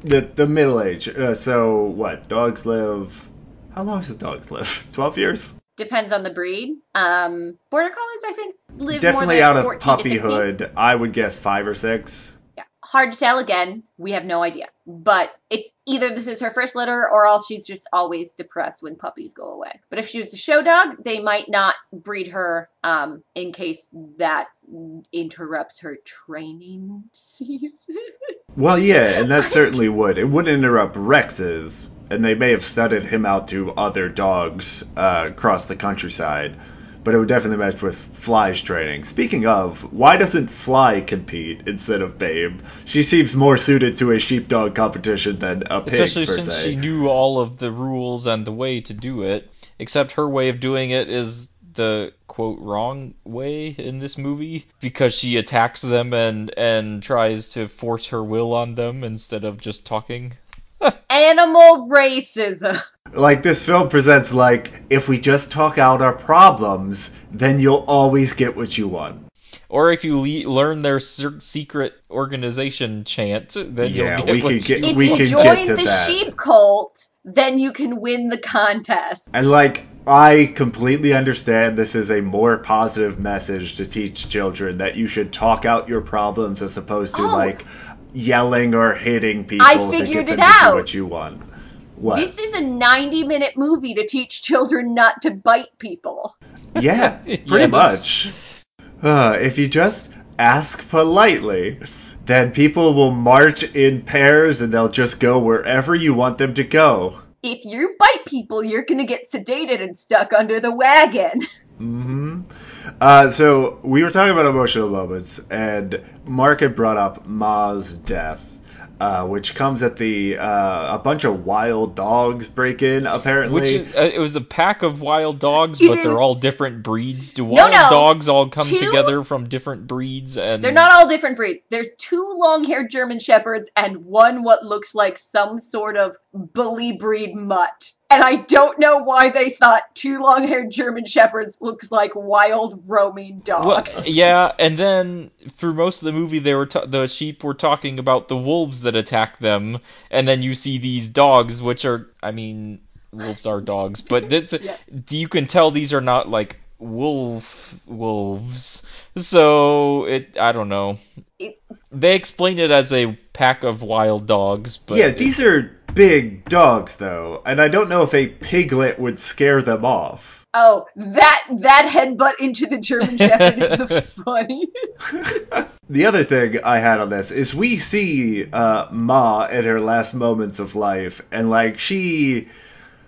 the the middle age. Uh, so what? Dogs live. How long do dogs live? Twelve years. Depends on the breed. Um, border collies, I think, live Definitely more than out of 14 to 16. puppyhood. I would guess five or six. Yeah. Hard to tell again. We have no idea. But it's either this is her first litter or else she's just always depressed when puppies go away. But if she was a show dog, they might not breed her um, in case that interrupts her training season. Well, yeah, and that certainly would. It wouldn't interrupt Rex's, and they may have studied him out to other dogs uh, across the countryside. But it would definitely match with Fly's training. Speaking of, why doesn't Fly compete instead of Babe? She seems more suited to a sheepdog competition than a pig, Especially since se. she knew all of the rules and the way to do it. Except her way of doing it is the quote wrong way in this movie because she attacks them and and tries to force her will on them instead of just talking. Animal racism. Like this film presents like if we just talk out our problems, then you'll always get what you want. Or if you le- learn their ser- secret organization chant, then Yeah, you'll get we what could you get- If we you can join get to the that. sheep cult, then you can win the contest. And like I completely understand this is a more positive message to teach children that you should talk out your problems as opposed to Oh. like yelling or hitting people I to figured get it to out. what you want. What? This is a 90 minute movie to teach children not to bite people. Yeah, pretty Yes. much. Uh, if you just ask politely, then people will march in pairs and they'll just go wherever you want them to go. If you bite people, you're gonna get sedated and stuck under the wagon. Uh, so we were talking about emotional moments, and Mark had brought up Ma's death, uh, which comes at the uh, a bunch of wild dogs break in. Apparently, Which is, uh, it was a pack of wild dogs, It but is- they're all different breeds. Do wild no. dogs all come Two- together from different breeds? And They're not all different breeds. There's two long haired German Shepherds and one what looks like some sort of bully breed mutt. And I don't know why they thought two long haired German Shepherds looked like wild roaming Well, dogs. yeah, and then for most of the movie, they were ta- the sheep were talking about the wolves that attack them, and then you see these dogs, which are, I mean, wolves are dogs, but this Yeah. you can tell these are not like wolf wolves. So it, I don't know. It- They explain it as a pack of wild dogs, but yeah, these are big dogs though, and I don't know if a piglet would scare them off. Oh, that that headbutt into the German Shepherd is the funny. The other thing I had on this is we see uh, Ma at her last moments of life, and like she,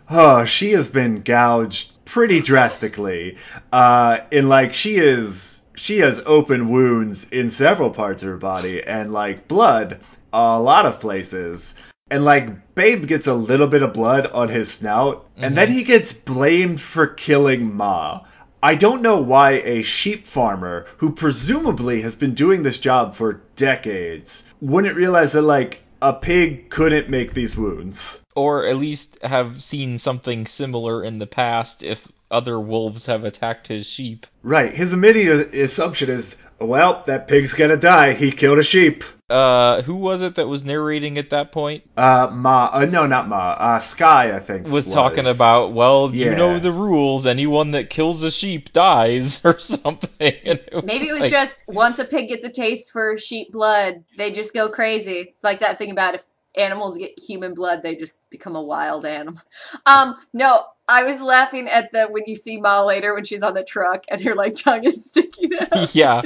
oh, she has been gouged pretty drastically. Uh, in like she is, she has open wounds in several parts of her body, and like blood a lot of places. And like Babe gets a little bit of blood on his snout, and then mm-hmm. he gets blamed for killing Ma. I don't know why a sheep farmer, who presumably has been doing this job for decades, wouldn't realize that, like, a pig couldn't make these wounds. or at least have seen something similar in the past if other wolves have attacked his sheep. Right, his immediate assumption is, well, that pig's gonna die, he killed a sheep. Uh, who was it that was narrating at that point? Uh, Ma, uh, no, not Ma, uh, Sky, I think. Was talking about, well, you know the rules. Anyone that kills a sheep dies, or something. And it Maybe it was like- just once a pig gets a taste for sheep blood, they just go crazy. It's like that thing about if animals get human blood, they just become a wild animal. Um, no, I was laughing at the when you see Ma later when she's on the truck and her like tongue is sticking out. yeah.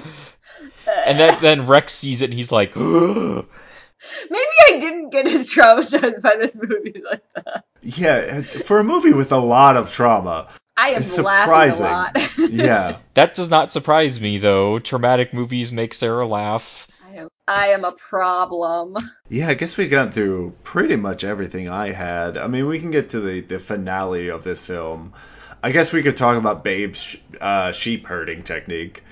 And then then Rex sees it and he's like, Maybe I didn't get as traumatized by this movie like that. Yeah, for a movie with a lot of trauma. I am It's laughing a lot. Yeah. that does not surprise me though. Traumatic movies make Sarah laugh. I am, I am a problem. Yeah, I guess we got through pretty much everything I had. I mean, we can get to the, the finale of this film. I guess we could talk about Babe's sh- uh, sheep herding technique,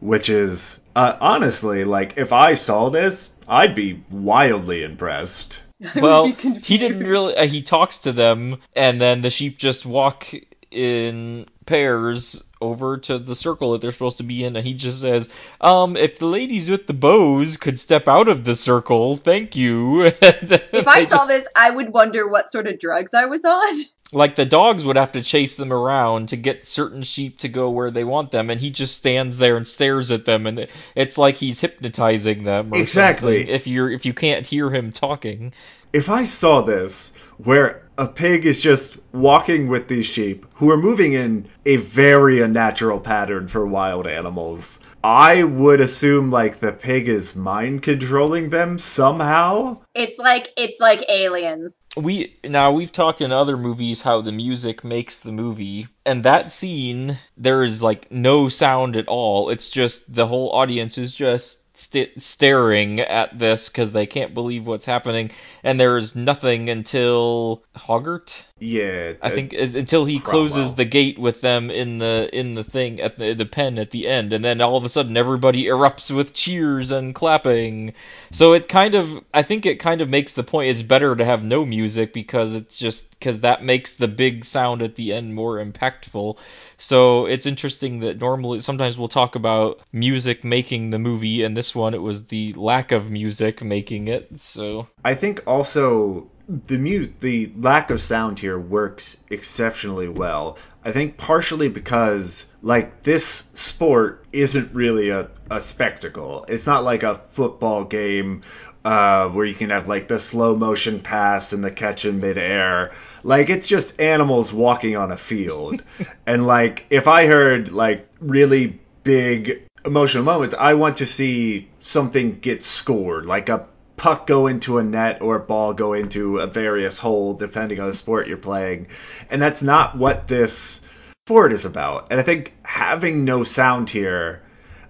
which is uh, honestly like if I saw this, I'd be wildly impressed. Well, he didn't really. Uh, he talks to them, and then the sheep just walk in pairs over to the circle that they're supposed to be in and he just says um if the ladies with the bows could step out of the circle thank you. If i saw this i would wonder what sort of drugs i was on. Like the dogs would have to chase them around to get certain sheep to go where they want them and he just stands there and stares at them and it's like he's hypnotizing them exactly. if you're if you can't hear him talking. If i saw this where a pig is just walking with these sheep who are moving in a very unnatural pattern for wild animals. I would assume like the pig is mind controlling them somehow. It's like it's like aliens. We now we've talked in other movies how the music makes the movie, and that scene there is like no sound at all. It's just the whole audience is just st- staring at this because they can't believe what's happening, and there is nothing until Hoggett. Yeah, I uh, think is, until he Cromwell. closes the gate with them in the in the thing at the the pen at the end, and then all of a sudden everybody erupts with cheers and clapping. So it kind of, I think it kind of makes the point. It's better to have no music because it's just because that makes the big sound at the end more impactful. So it's interesting that normally sometimes we'll talk about music making the movie, and this one it was the lack of music making it. So I think also the mu- the lack of sound here works exceptionally well. I think partially because like this sport isn't really a, a spectacle. It's not like a football game uh, where you can have like the slow motion pass and the catch in midair. Like it's just animals walking on a field. and like if I heard like really big emotional moments, I want to see something get scored, like a puck go into a net or a ball go into a various hole, depending on the sport you're playing. And that's not what this sport is about. And I think having no sound here,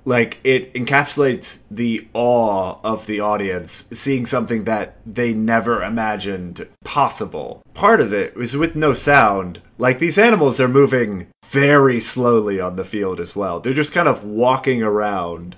like it encapsulates the awe of the audience seeing something that they never imagined possible. Part of it was with no sound. Like these animals are moving very slowly on the field as well. They're just kind of walking around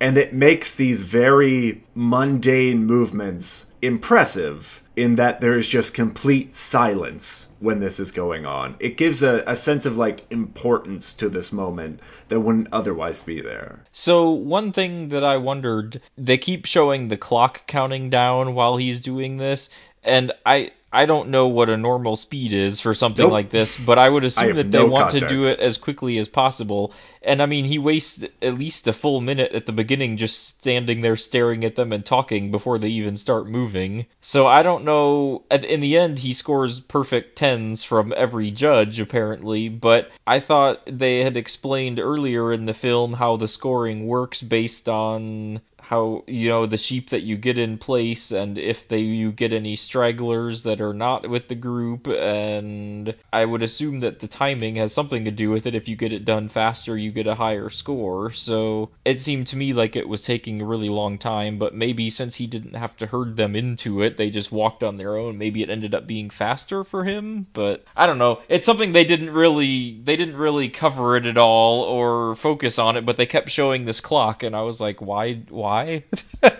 and it makes these very mundane movements impressive in that there is just complete silence when this is going on. It gives a, a sense of like importance to this moment that wouldn't otherwise be there. So, one thing that I wondered they keep showing the clock counting down while he's doing this, and I I don't know what a normal speed is for something nope. like this, but I would assume I that they no want context. to do it as quickly as possible. And I mean, he wastes at least a full minute at the beginning just standing there staring at them and talking before they even start moving. So I don't know. In the end, he scores perfect tens from every judge, apparently, but I thought they had explained earlier in the film how the scoring works based on how you know the sheep that you get in place and if they you get any stragglers that are not with the group. And I would assume that the timing has something to do with it. If you get it done faster you get a higher score. So it seemed to me like it was taking a really long time but maybe since he didn't have to herd them into it they just walked on their own. Maybe it ended up being faster for him but I don't know. It's something they didn't really they didn't really cover it at all or focus on it but they kept showing this clock and I was like why why why.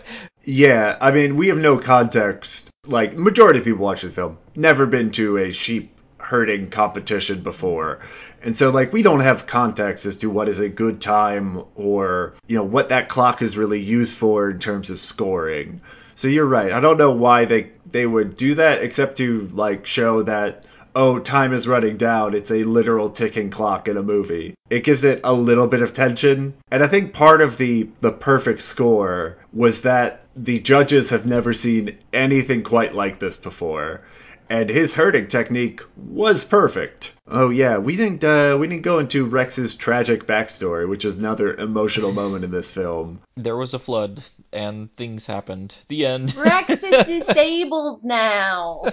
yeah, I mean, we have no context. Like, majority of people watch this film never been to a sheep herding competition before. And so, like, we don't have context as to what is a good time or, you know, what that clock is really used for in terms of scoring. So you're right. I don't know why they they would do that except to like show that oh, time is running down. It's a literal ticking clock in a movie. It gives it a little bit of tension. And I think part of the the perfect score was that the judges have never seen anything quite like this before. And his herding technique was perfect. Oh yeah, we didn't uh, we didn't go into Rex's tragic backstory, which is another emotional moment in this film. There was a flood and things happened. The end. Rex is disabled now.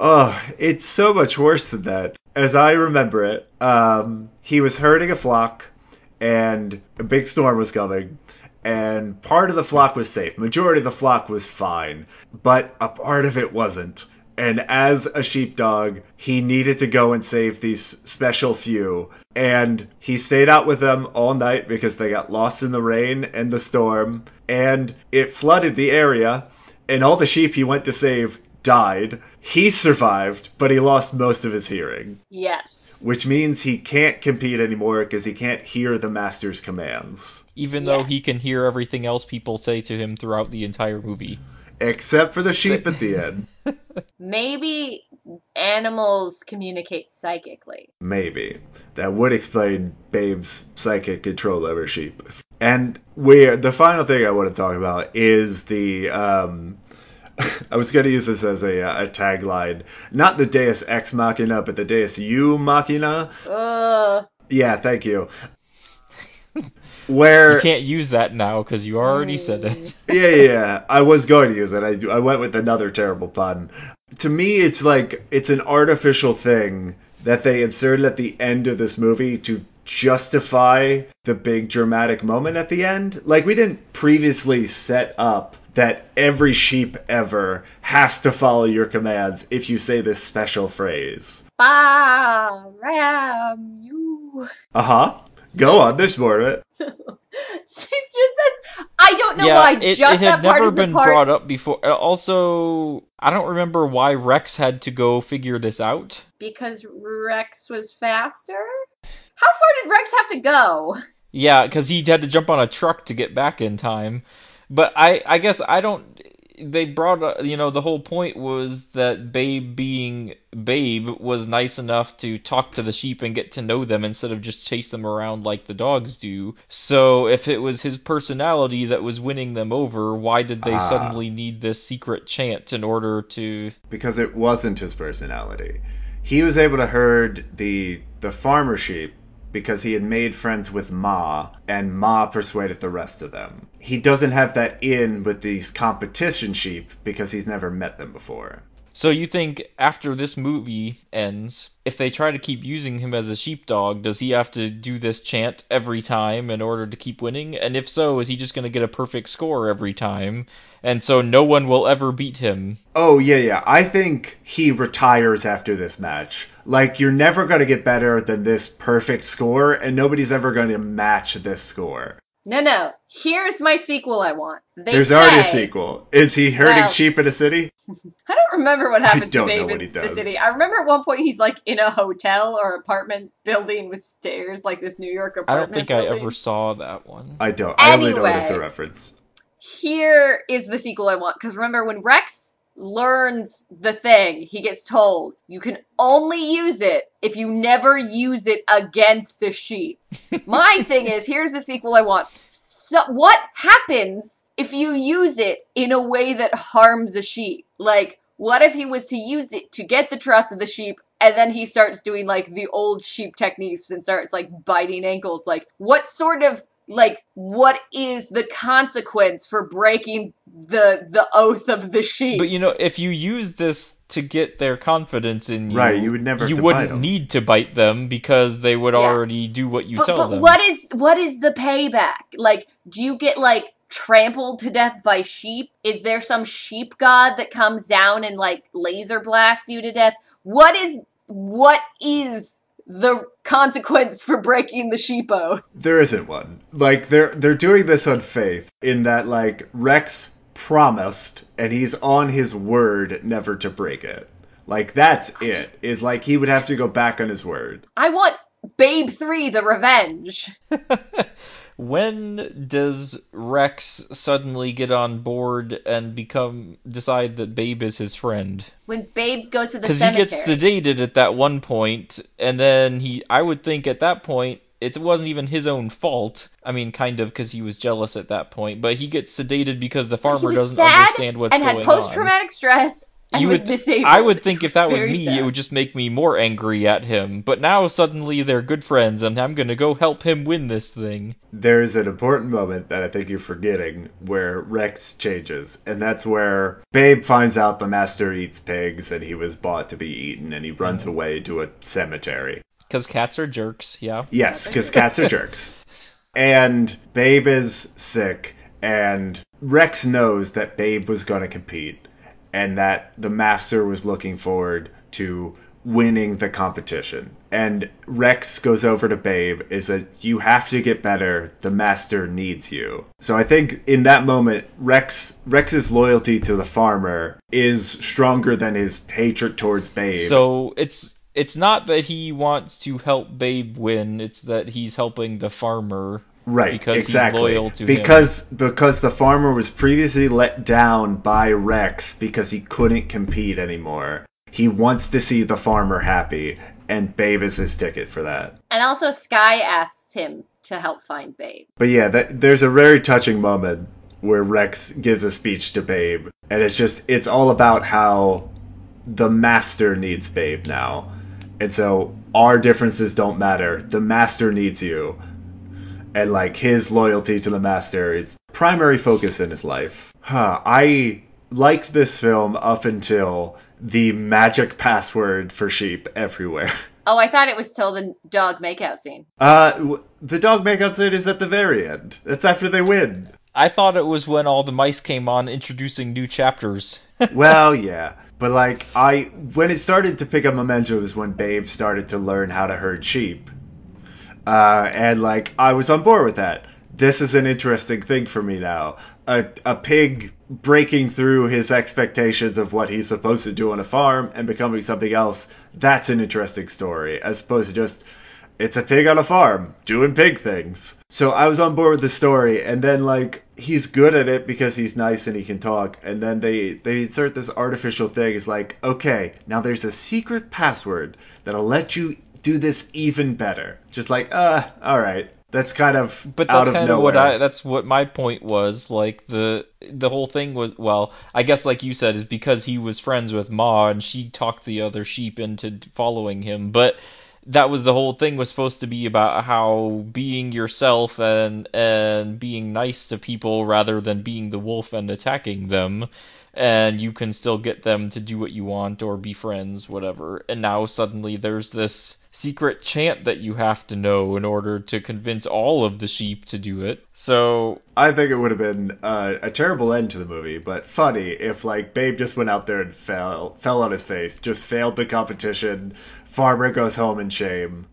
Oh, it's so much worse than that. As I remember it, um, he was herding a flock, and a big storm was coming, and part of the flock was safe. Majority of the flock was fine, but a part of it wasn't. And as a sheepdog, he needed to go and save these special few. And he stayed out with them all night because they got lost in the rain and the storm. And it flooded the area. And all the sheep he went to save died. He survived, but he lost most of his hearing, Yes. which means he can't compete anymore because he can't hear the master's commands. Even though he can hear everything else people say to him throughout the entire movie. Except for the sheep at the end. Maybe animals communicate psychically. Maybe. That would explain Babe's psychic control over sheep. And where the final thing I want to talk about is the um I was going to use this as a, uh, a tagline. Not the Deus Ex Machina, but the Deus Ewe Machina. Ugh. Yeah, thank you. Where You can't use that now because you already said it. yeah, yeah, yeah. I was going to use it. I, I went with another terrible pun. To me, it's like it's an artificial thing that they inserted at the end of this movie to justify the big dramatic moment at the end. Like we didn't previously set up that every sheep ever has to follow your commands if you say this special phrase. Baa ram ewe. Uh huh. Go on. There's more of it. It's just that's- I don't know yeah, why it, just it had that never is been part. brought up before. Uh, Also, I don't remember why Rex had to go figure this out. Because Rex was faster? How far did Rex have to go? Yeah, because he had to jump on a truck to get back in time. But I, I guess I don't. They brought, you know, the whole point was that Babe being Babe was nice enough to talk to the sheep and get to know them instead of just chase them around like the dogs do. So if it was his personality that was winning them over, why did they Ah. suddenly need this secret chant in order to? because it wasn't his personality. He was able to herd the the farmer sheep because he had made friends with Ma, and Ma persuaded the rest of them. He doesn't have that in with these competition sheep because he's never met them before. So you think after this movie ends, if they try to keep using him as a sheepdog, does he have to do this chant every time in order to keep winning? And if so, is he just going to get a perfect score every time? And so no one will ever beat him. Oh yeah, yeah. I think he retires after this match. Like you're never going to get better than this perfect score, and nobody's ever going to match this score. No, no. Here's my sequel I want. They There's say, already a sequel. Is he herding Well- sheep in a city? I don't remember what happens don't to know Babe what he in the city. I remember at one point he's like in a hotel or apartment building with stairs, like this New York apartment. I don't think I ever saw that one. I don't. I only know it as a Anyway. reference. Here is the sequel I want because remember when Rex learns the thing, he gets told you can only use it if you never use it against the sheep. My thing is, here's the sequel I want. So, what happens if you use it in a way that harms a sheep? Like, what if he was to use it to get the trust of the sheep and then he starts doing like the old sheep techniques and starts like biting ankles? Like, what sort of like what is the consequence for breaking the the oath of the sheep? But you know, if you use this to get their confidence in you, Right, you would never you wouldn't need to bite them because they would Yeah. already do what you but, tell but them. what is what is the payback? Like, do you get like trampled to death by sheep? Is there some sheep god that comes down and like laser blasts you to death? What is what is the consequence for breaking the sheep oath? There isn't one. Like they're they're doing this on faith in that like Rex promised and he's on his word never to break it. Like that's it. Is like he would have to go back on his word. I want Babe 3 the revenge. When does Rex suddenly get on board and become decide that Babe is his friend? When Babe goes to the Because he gets sedated at that one point, and then he, I would think at that point it wasn't even his own fault. I mean, kind of because he was jealous at that point, but he gets sedated because the farmer doesn't understand what's and going had post-traumatic stress and You was would, disabled. I would think if that was me, sad. it would just make me more angry at him. But now suddenly they're good friends, and I'm gonna go help him win this thing. There's an important moment that I think you're forgetting where Rex changes, and that's where Babe finds out the master eats pigs and he was bought to be eaten and he runs mm. away to a cemetery. Because cats are jerks, yeah. Yes, because cats are jerks. And Babe is sick, and Rex knows that Babe was going to compete, and that the master was looking forward to winning the competition. And Rex goes over to Babe is that you have to get better. The master needs you. So I think in that moment Rex Rex's loyalty to the farmer is stronger than his hatred towards Babe. So it's it's not that he wants to help Babe win, it's that he's helping the farmer right because exactly. he's loyal to him. because because the farmer was previously let down by Rex because he couldn't compete anymore. He wants to see the farmer happy, and Babe is his ticket for that. And also, Sky asks him to help find Babe. But yeah, that, there's a very touching moment where Rex gives a speech to Babe, and it's just it's all about how the master needs Babe now, and so our differences don't matter. The master needs you, and like his loyalty to the master is primary focus in his life. Huh, I liked this film up until the magic password for sheep everywhere. Oh, I thought it was till the dog makeout scene. Uh, w- the dog makeout scene is at the very end. It's after they win. I thought it was when all the mice came on introducing new chapters. well, yeah. But like I when it started to pick up momentum was when Babe started to learn how to herd sheep. Uh, and like I was on board with that. This is an interesting thing for me now. A a pig breaking through his expectations of what he's supposed to do on a farm and becoming something else. That's an interesting story as opposed to just it's a pig on a farm doing pig things. So I was on board with the story, and then like he's good at it because he's nice and he can talk, and then they they insert this artificial thing. It's like okay, now there's a secret password that'll let you do this even better. Just like uh, all right. That's kind of But out that's of kind of nowhere. what I that's what my point was. Like the the whole thing was well, I guess like you said is because he was friends with Maa and she talked the other sheep into following him, but that was the whole thing was supposed to be about how being yourself and and being nice to people rather than being the wolf and attacking them and you can still get them to do what you want or be friends whatever and now suddenly there's this secret chant that you have to know in order to convince all of the sheep to do it so I think it would have been uh, a terrible end to the movie, but funny if like Babe just went out there and fell fell on his face, just failed the competition. Farmer goes home in shame.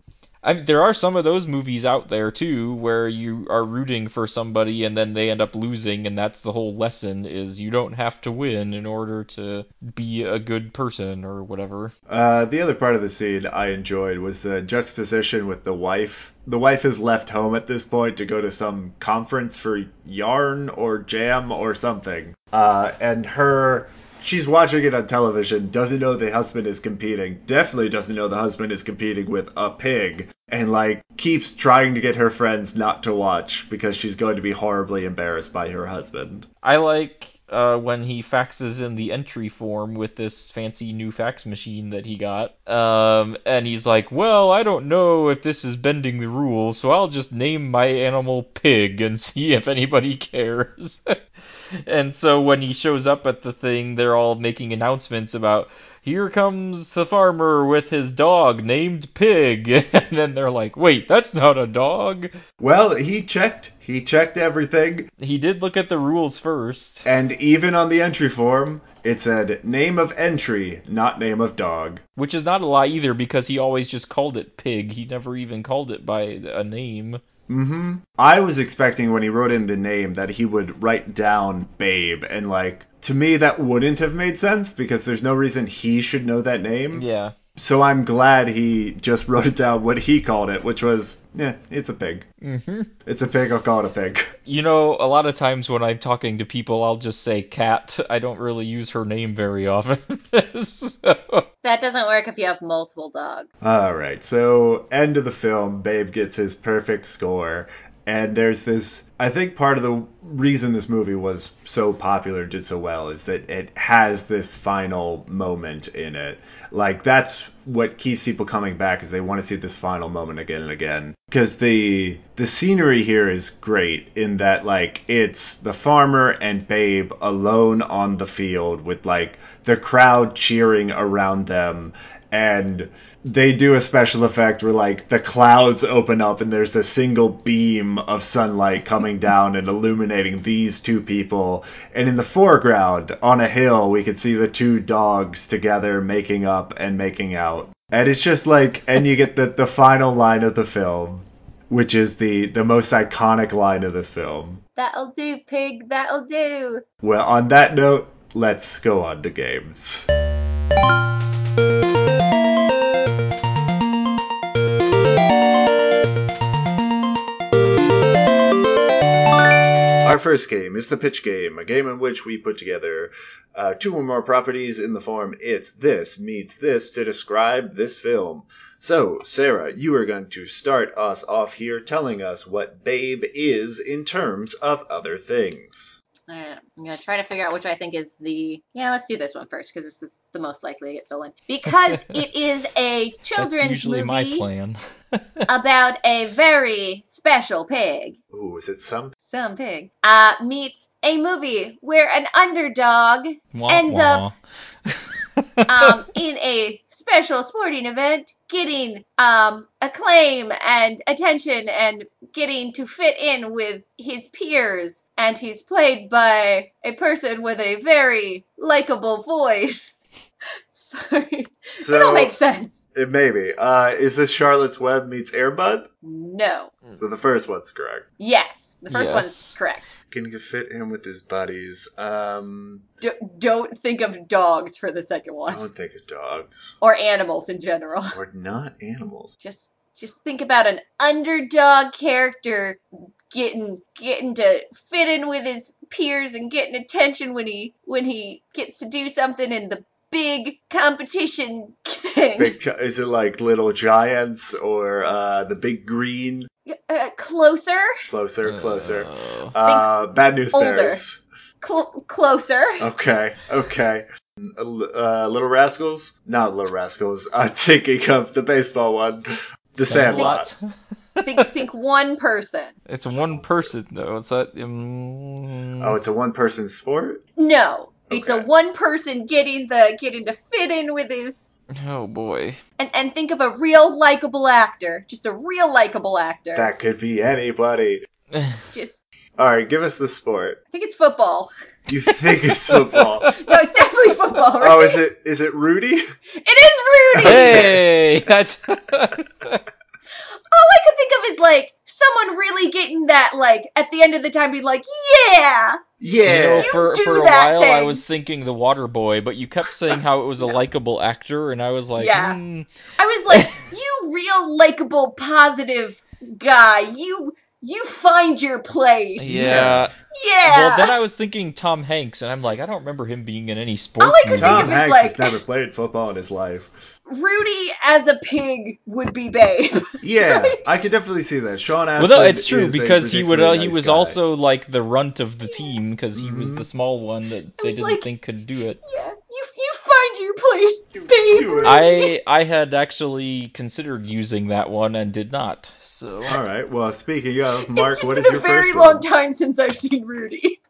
I there are some of those movies out there too where you are rooting for somebody and then they end up losing and that's the whole lesson is you don't have to win in order to be a good person or whatever. Uh, the other part of the scene I enjoyed was the juxtaposition with the wife. The wife has left home at this point to go to some conference for yarn or jam or something. Uh, and her, she's watching it on television, doesn't know the husband is competing, definitely doesn't know the husband is competing with a pig, and like keeps trying to get her friends not to watch because she's going to be horribly embarrassed by her husband. I like uh, when he faxes in the entry form with this fancy new fax machine that he got. Um, and he's like, Well, I don't know if this is bending the rules, so I'll just name my animal Pig and see if anybody cares. and so when he shows up at the thing, they're all making announcements about. Here comes the farmer with his dog named Pig. And then they're like, wait, that's not a dog. Well, he checked. He checked everything, He did look at the rules first. and even on the entry form, it said name of entry, not name of dog. Which is not a lie either because he always just called it pig. He never even called it by a name. Mm-hmm. I was expecting when he wrote in the name that he would write down Babe, and like, to me, that wouldn't have made sense because there's no reason he should know that name. Yeah. So I'm glad he just wrote it down what he called it, which was, yeah, it's a pig. Mm-hmm. It's a pig, I'll call it a pig. You know, a lot of times when I'm talking to people, I'll just say cat. I don't really use her name very often. so, That doesn't work if you have multiple dogs. Alright, so end of the film, Babe gets his perfect score. And there's this, I think part of the reason this movie was so popular, did so well, is that it has this final moment in it. Like, that's what keeps people coming back, is they want to see this final moment again and again. Because the, the scenery here is great in that, like, it's the farmer and Babe alone on the field with, like, the crowd cheering around them and they do a special effect where like the clouds open up and there's a single beam of sunlight coming down and illuminating these two people and in the foreground on a hill we could see the two dogs together making up and making out And it's just like, and you get the, the final line of the film, which is the, the most iconic line of this film. That'll do, pig. That'll do. Well, on that note, let's go on to games. Our first game is the pitch game, a game in which we put together uh, two or more properties in the form it's this meets this to describe this film. So, Sarah, you are going to start us off here telling us what Babe is in terms of other things. Alright, I'm gonna try to figure out which I think is the. Yeah, let's do this one first because this is the most likely to get stolen. Because it is a That's children's usually my movie plan. about a very special pig. Ooh, is it some? Some pig. Uh, meets a movie where an underdog Wah, ends wah. um, in a special sporting event, getting um, acclaim and attention and getting to fit in with his peers. And he's played by a person with a very likable voice. Sorry. So, it all makes sense. It may be. Uh, is this Charlotte's Web meets Airbud? No. So the first one's correct. Yes. The first Yes. one's correct. Can you fit in with his buddies? Um, D- don't think of dogs for the second I one. don't think of dogs. Or animals in general. Or not animals. Just just think about an underdog character getting getting to fit in with his peers and getting attention when he when he gets to do something in the big competition thing. Big gi- is it like Little Giants or uh, the Big Green? Uh, closer, Closer, closer. Uh, Uh, Bad News older. Bears. Cl- closer. Okay, okay. Uh, Little Rascals? Not Little Rascals. I'm thinking of the baseball one. The Sandlot. think think one person. It's one person though. It's a, um, Oh, it's a one person sport? No, it's a one person getting the getting to fit in with his oh boy. and and think of a real likable actor, just a real likable actor. That could be anybody. Just Alright, give us the sport. I think it's football. You think it's football? No, it's definitely football. Right? oh, is it is it Rudy? It is Rudy. hey, that's All I could think of is like someone really getting that like at the end of the time be like, yeah, You know, Yeah. for do for a that while I was thinking the Water Boy, but you kept saying how it was a likable actor, and I was like, Yeah. hmm, I was like, you real likable, positive guy. You you find your place. yeah. Yeah. Well, then I was thinking Tom Hanks, and I'm like, I don't remember him being in any sports All I could movie. think Tom of it Hanks like- has never played football in his life. Rudy as a pig would be Babe. Yeah, I could definitely see that. Sean Well, Astin no, it's true because he would. Uh, ridiculously he was guy. also like the runt of the team because he was Mhm. the small one that they didn't like- think could do it. yeah, you you find your place, Babe. do it. I I had actually considered using that one and did not. So All right. Well, speaking of Mark, it's just what been is a very long one? time since I've seen Rudy.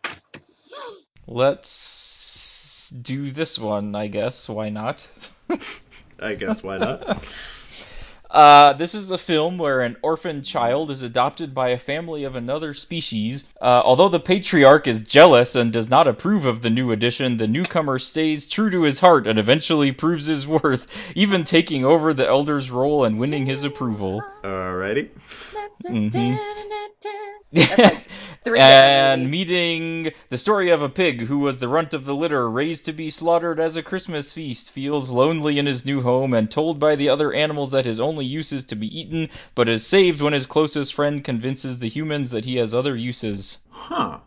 let's do this one. I guess why not? I guess why not? Uh, this is a film where an orphan child is adopted by a family of another species. Uh, although the patriarch is jealous and does not approve of the new addition, the newcomer stays true to his heart and eventually proves his worth, even taking over the elder's role and winning his approval. Alrighty. Three and movies. meeting the story of a pig who was the runt of the litter, raised to be slaughtered as a Christmas feast, feels lonely in his new home, and told by the other animals that his only use is to be eaten, but is saved when his closest friend convinces the humans that he has other uses. Huh.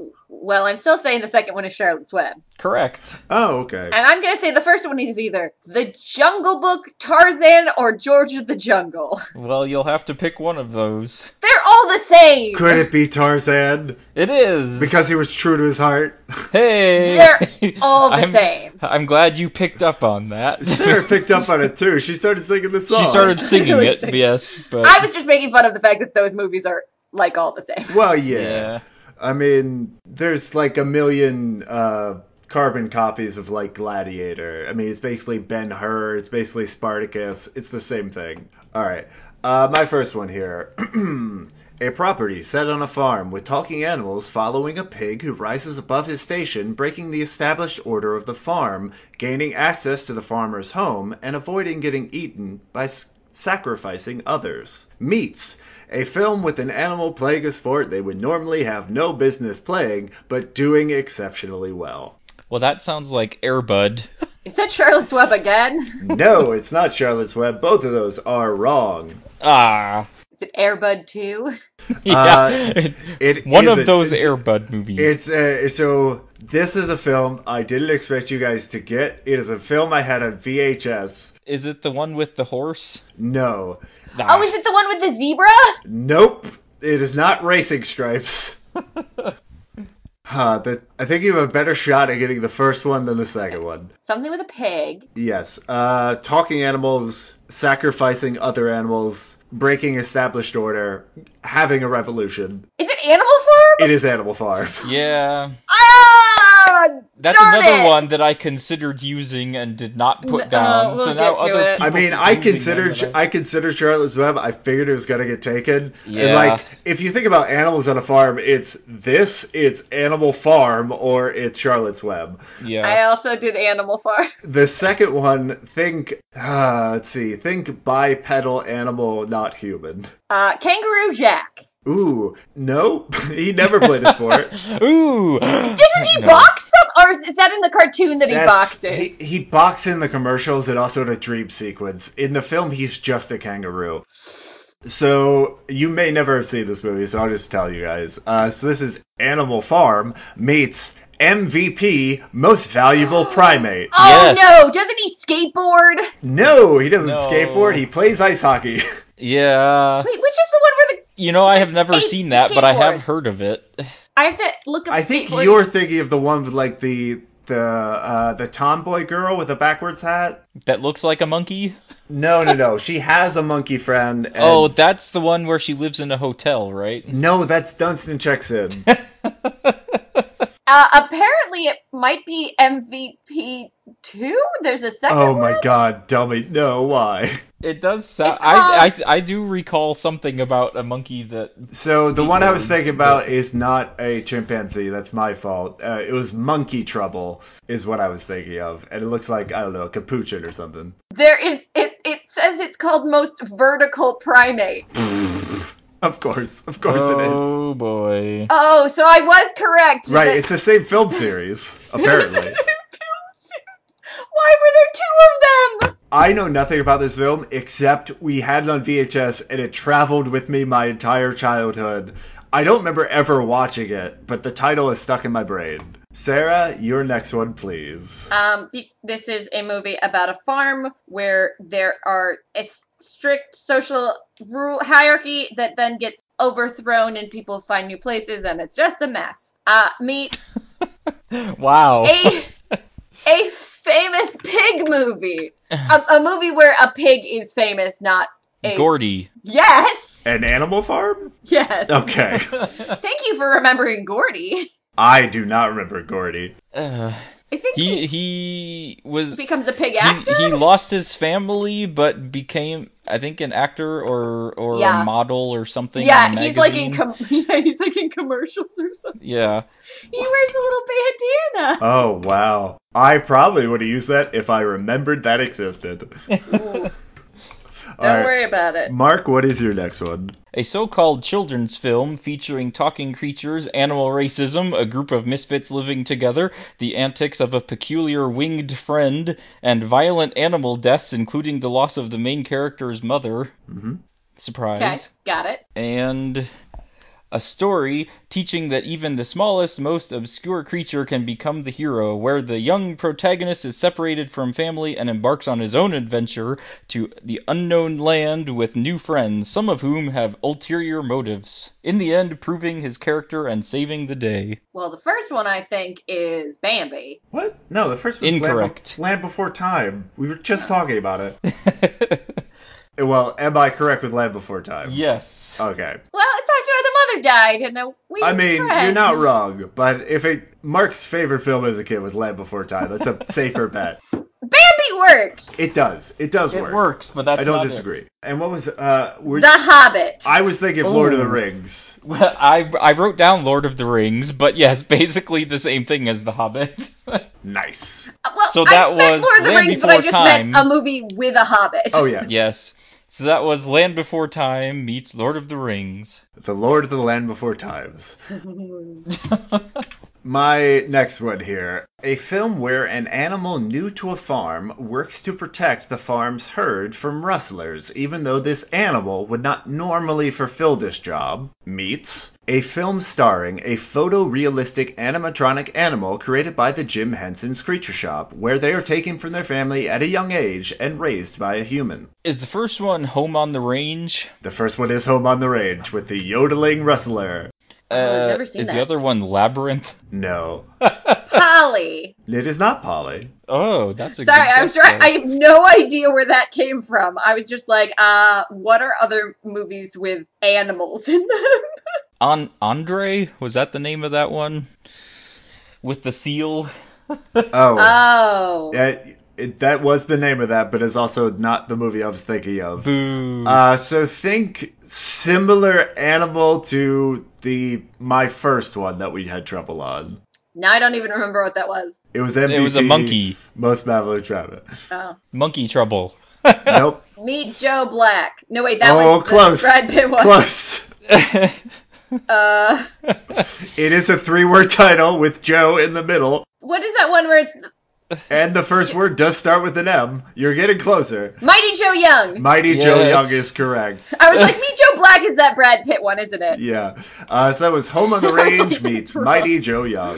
Well, I'm still saying the second one is Charlotte's Web. Correct. Oh, okay. And I'm gonna say the first one is either The Jungle Book, Tarzan, or George of the Jungle. Well, you'll have to pick one of those. They're all the same. Could it be Tarzan? It is Because he was true to his heart. hey, They're all the I'm- same. I'm glad you picked up on that. Sarah picked up on it too. She started singing the song. she started singing Really it, singing. yes, but I was just making fun of the fact that those movies are like all the same. Well, yeah. yeah. I mean, there's like a million uh, carbon copies of like Gladiator. I mean, it's basically Ben Hur. It's basically Spartacus. It's the same thing. All right. Uh, my first one here A property set on a farm with talking animals following a pig who rises above his station, breaking the established order of the farm, gaining access to the farmer's home, and avoiding getting eaten by sacrificing others. Meats. A film with an animal playing a sport they would normally have no business playing, but doing exceptionally well. Well, that sounds like Airbud. Is that Charlotte's Web again? No, it's not Charlotte's Web. Both of those are wrong. Ah, Is it Airbud 2? yeah. It One is of a- those Airbud movies. It's uh, so this is a film I didn't expect you guys to get. It is a film I had on VHS. Is it the one with the horse? No, Nah. Oh, is it the one with the zebra? nope. It is not Racing Stripes. Huh, the, I think you have a better shot at getting the first one than the second one. Something with a pig. Yes. Uh, talking animals, sacrificing other animals, breaking established order, having a revolution. Is it Animal Farm? It is Animal Farm. Yeah. Ah! That's darn another it! one that I considered using and did not put No, down. we'll so now get to other it. people I mean, I considered I- I considered Charlotte's Web. I figured it was gonna get taken. And Yeah. like, if you think about animals on a farm, it's this, it's Animal Farm, or it's Charlotte's Web. yeah. I also did Animal Farm. The second one, think, uh, let's see, think bipedal animal, not human. Uh, Kangaroo Jack. Ooh, no, he never played a sport. Ooh. Doesn't he No. box some? Or is that in the cartoon that he That's- boxes? He, he boxes in the commercials and also in a dream sequence. In the film, he's just a kangaroo. So you may never have seen this movie, so I'll just tell you guys. Uh, so this is Animal Farm meets MVP, Most Valuable Primate. oh Yes. no! Doesn't he skateboard? No, he doesn't No. skateboard. He plays ice hockey. Yeah. Wait, which is the one where the You know, I have never Hey, seen that, but I have heard of it. I have to look up. I think skateboarding. you're thinking of the one with like the the uh, the tomboy girl with a backwards hat. That looks like a monkey. No, no, no. she has a monkey friend. And Oh, that's the one where she lives in a hotel, right? no, that's Dunston checks in. Uh, apparently, it might be MVP two. There's a second. Oh my one? god, dummy. No, why? It does sound. I, I I do recall something about a monkey that. So the one I was Skateboards, thinking but- about is not a chimpanzee. That's my fault. Uh, it was monkey trouble, is what I was thinking of, and it looks like I don't know, a capuchin or something. There is. It. It says it's called most vertical primate. Of course, of course it is. Oh boy. Oh, so I was correct. Right, that- it's the same film series, apparently. Why were there two of them? I know nothing about this film except we had it on VHS and it traveled with me my entire childhood. I don't remember ever watching it, but the title is stuck in my brain. Sarah, your next one, please. Um, this is a movie about a farm where there are a strict social rule hierarchy that then gets overthrown and people find new places and it's just a mess. Uh, meet Wow. a a famous pig movie, a, a movie where a pig is famous, not a Gordy. yes, An Animal Farm? yes. Okay. Thank you for remembering Gordy. I do not remember Gordy. Uh, I think he, he he was becomes a pig he, actor. he lost his family but became I think an actor or or Yeah. a model or something. yeah, in a he's like in com- yeah, he's like in commercials or something. yeah. He wears a little bandana. Oh, wow. I probably would have used that if I remembered that existed. Don't Alright. worry about it. Mark, what is your next one? A so-called children's film featuring talking creatures, animal racism, a group of misfits living together, the antics of a peculiar winged friend, and violent animal deaths, including the loss of the main character's mother. Mm-hmm. Okay, Surprise. got it. and a story teaching that even the smallest, most obscure creature can become the hero, where the young protagonist is separated from family and embarks on his own adventure to the unknown land with new friends, some of whom have ulterior motives. In the end, proving his character and saving the day. Well, the first one I think is Bambi. What? No, the first was Incorrect. Land, Be- Land Before Time. We were just talking about it. well, am I correct with Land Before Time? Yes. Okay. Well, it's after the mother died, and uh, we. I mean, friends. you're not wrong, but if it Mark's favorite film as a kid was Land Before Time, that's a safer bet. Bambi works. It does. It does It work. works, but that's I don't not it. disagree. And what was uh? We're, The Hobbit. I was thinking Lord of the Rings. Well, I I wrote down Lord of the Rings, but yes, basically the same thing as The Hobbit. Nice. well, so that I meant was Lord of the Land Rings, but I Before just meant Time. a movie with a Hobbit. Oh yeah, yes. So that was Land Before Time meets Lord of the Rings. the Lord of the Land Before Times. My next one here. A film where an animal new to a farm works to protect the farm's herd from rustlers, even though this animal would not normally fulfill this job, meets a film starring a photorealistic animatronic animal created by the Jim Henson's Creature Shop, where they are taken from their family at a young age and raised by a human. Is the first one Home on the Range? The first one is Home on the Range with the yodeling rustler. Uh, I've never seen is the other one Labyrinth? No, Polly. it is not Polly. Oh, that's a Sorry, good I was guess, trying. though. I have no idea where that came from. I was just like, uh, what are other movies with animals in them? On Andre was that the name of that one with the seal? Oh, Oh. That, it, that was the name of that, but it's also not the movie I was thinking of. Boo. Uh, so think similar animal to the my first one that we had trouble on. Now I don't even remember what that was. It was MVP, it was a monkey. Most marvelous rabbit. Oh. Monkey trouble. nope. Meet Joe Black. No, wait, that oh, was the close. Brad Pitt one. Close. Uh, It is a three-word title with Joe in the middle, what is that one where it's and the first word does start with an M. You're getting closer. Mighty Joe Young? Mighty Joe Young is correct. I was like, Meet Joe Black is that Brad Pitt one, isn't it? Yeah. Uh, so that was Home on the I was like, Range meets wrong. Mighty Joe Young.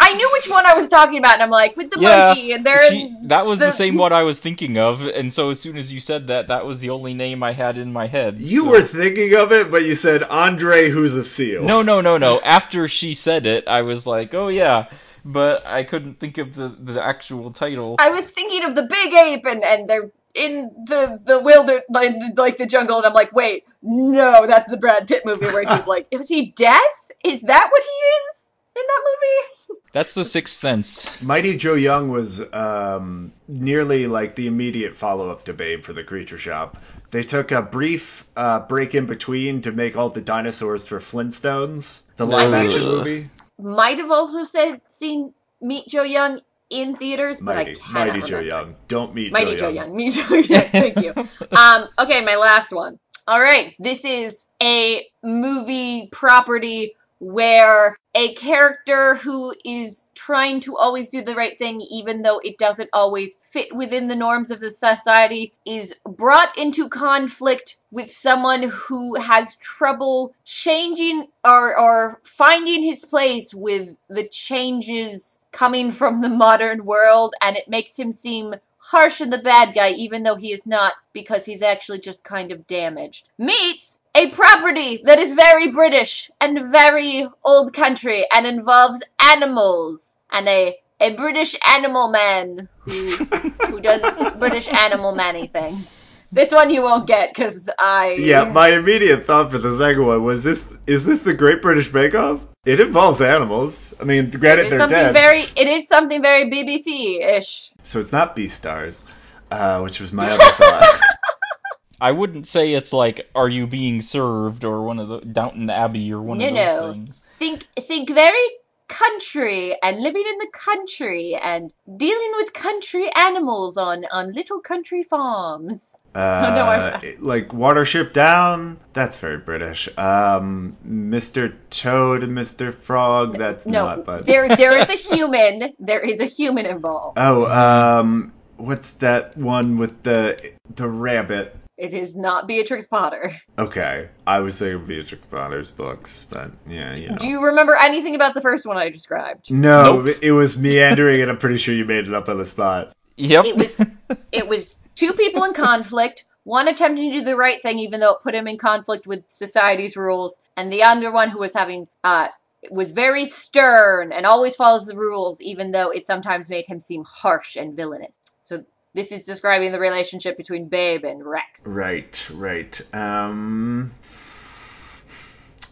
I knew which one I was talking about, and I'm like, with the yeah, monkey, and they're that was the, the- same one I was thinking of, and so as soon as you said that, that was the only name I had in my head. You so- were thinking of it, but you said Andre, who's a seal. No, no, no, no. After she said it, I was like, "Oh yeah," but I couldn't think of the the actual title. I was thinking of the big ape, and and they're in the the wilder like, like the jungle, and I'm like, wait, no, that's the Brad Pitt movie where he's like, is he death? Is that what he is in that movie? That's the Sixth Sense. Mighty Joe Young was um, nearly like the immediate follow up to Babe for the Creature Shop. They took a brief uh, break in between to make all the dinosaurs for Flintstones, the live action movie. Might have also said seen Meet Joe Young in theaters, but Mighty, I cannot Mighty remember. Joe Young. Don't meet Mighty Joe, Joe Young. Young. Meet Joe Young. Thank you. um, okay, my last one. All right, this is a movie property where a character who is trying to always do the right thing, even though it doesn't always fit within the norms of the society, is brought into conflict with someone who has trouble changing or, or finding his place with the changes coming from the modern world, and it makes him seem harsh and the bad guy, even though he is not, because he's actually just kind of damaged. Meets a property that is very British and very old country and involves animals and a a British animal man who who does British animal manny things. This one you won't get because I Yeah, my immediate thought for the second one was this: is this the Great British Bake Off? It involves animals. I mean, granted, It's they're something dead, very it is something very BBC ish. so it's not Beastars, uh, which was my other thought. I wouldn't say it's like "Are you being served?" or one of the Downton Abbey or one No, of those no. things. think think very country and living in the country and dealing with country animals on on little country farms. Uh, no, like Watership Down, that's very British. Um, Mr. Toad and Mr. Frog, that's no, not. But there there is a human. There is a human involved. oh, um, what's that one with the the rabbit? It is not Beatrix Potter. Okay, I was saying Beatrix Potter's books, but yeah, you know. Do you remember anything about the first one I described? no, Nope. it was meandering, and I'm pretty sure you made it up on the spot. Yep. It was it was two people in conflict. One attempting to do the right thing, even though it put him in conflict with society's rules, and the other one who was having uh was very stern and always follows the rules, even though it sometimes made him seem harsh and villainous. So this is describing the relationship between Babe and Rex. Right, right. Um,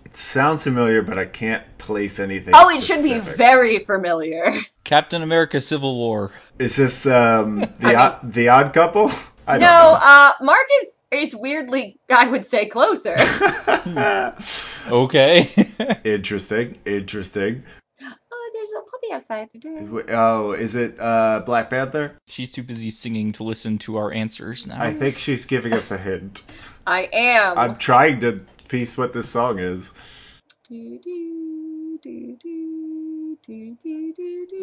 it sounds familiar, but I can't place anything. Oh, it should be very familiar. Captain America: Civil War. Is this um the I mean- odd, the odd couple? I No, uh, Mark is, is weirdly, I would say, closer. Okay. interesting, interesting. Oh, there's a puppy outside. W- Oh, is it uh Black Panther? She's too busy singing to listen to our answers now. I think she's giving us a hint. I am. I'm trying to piece what this song is.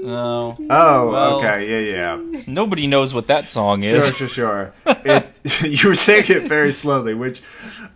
No. Oh, Well- okay, yeah, yeah. Nobody knows what that song Sure, is. sure, sure. It, you were saying it very slowly, which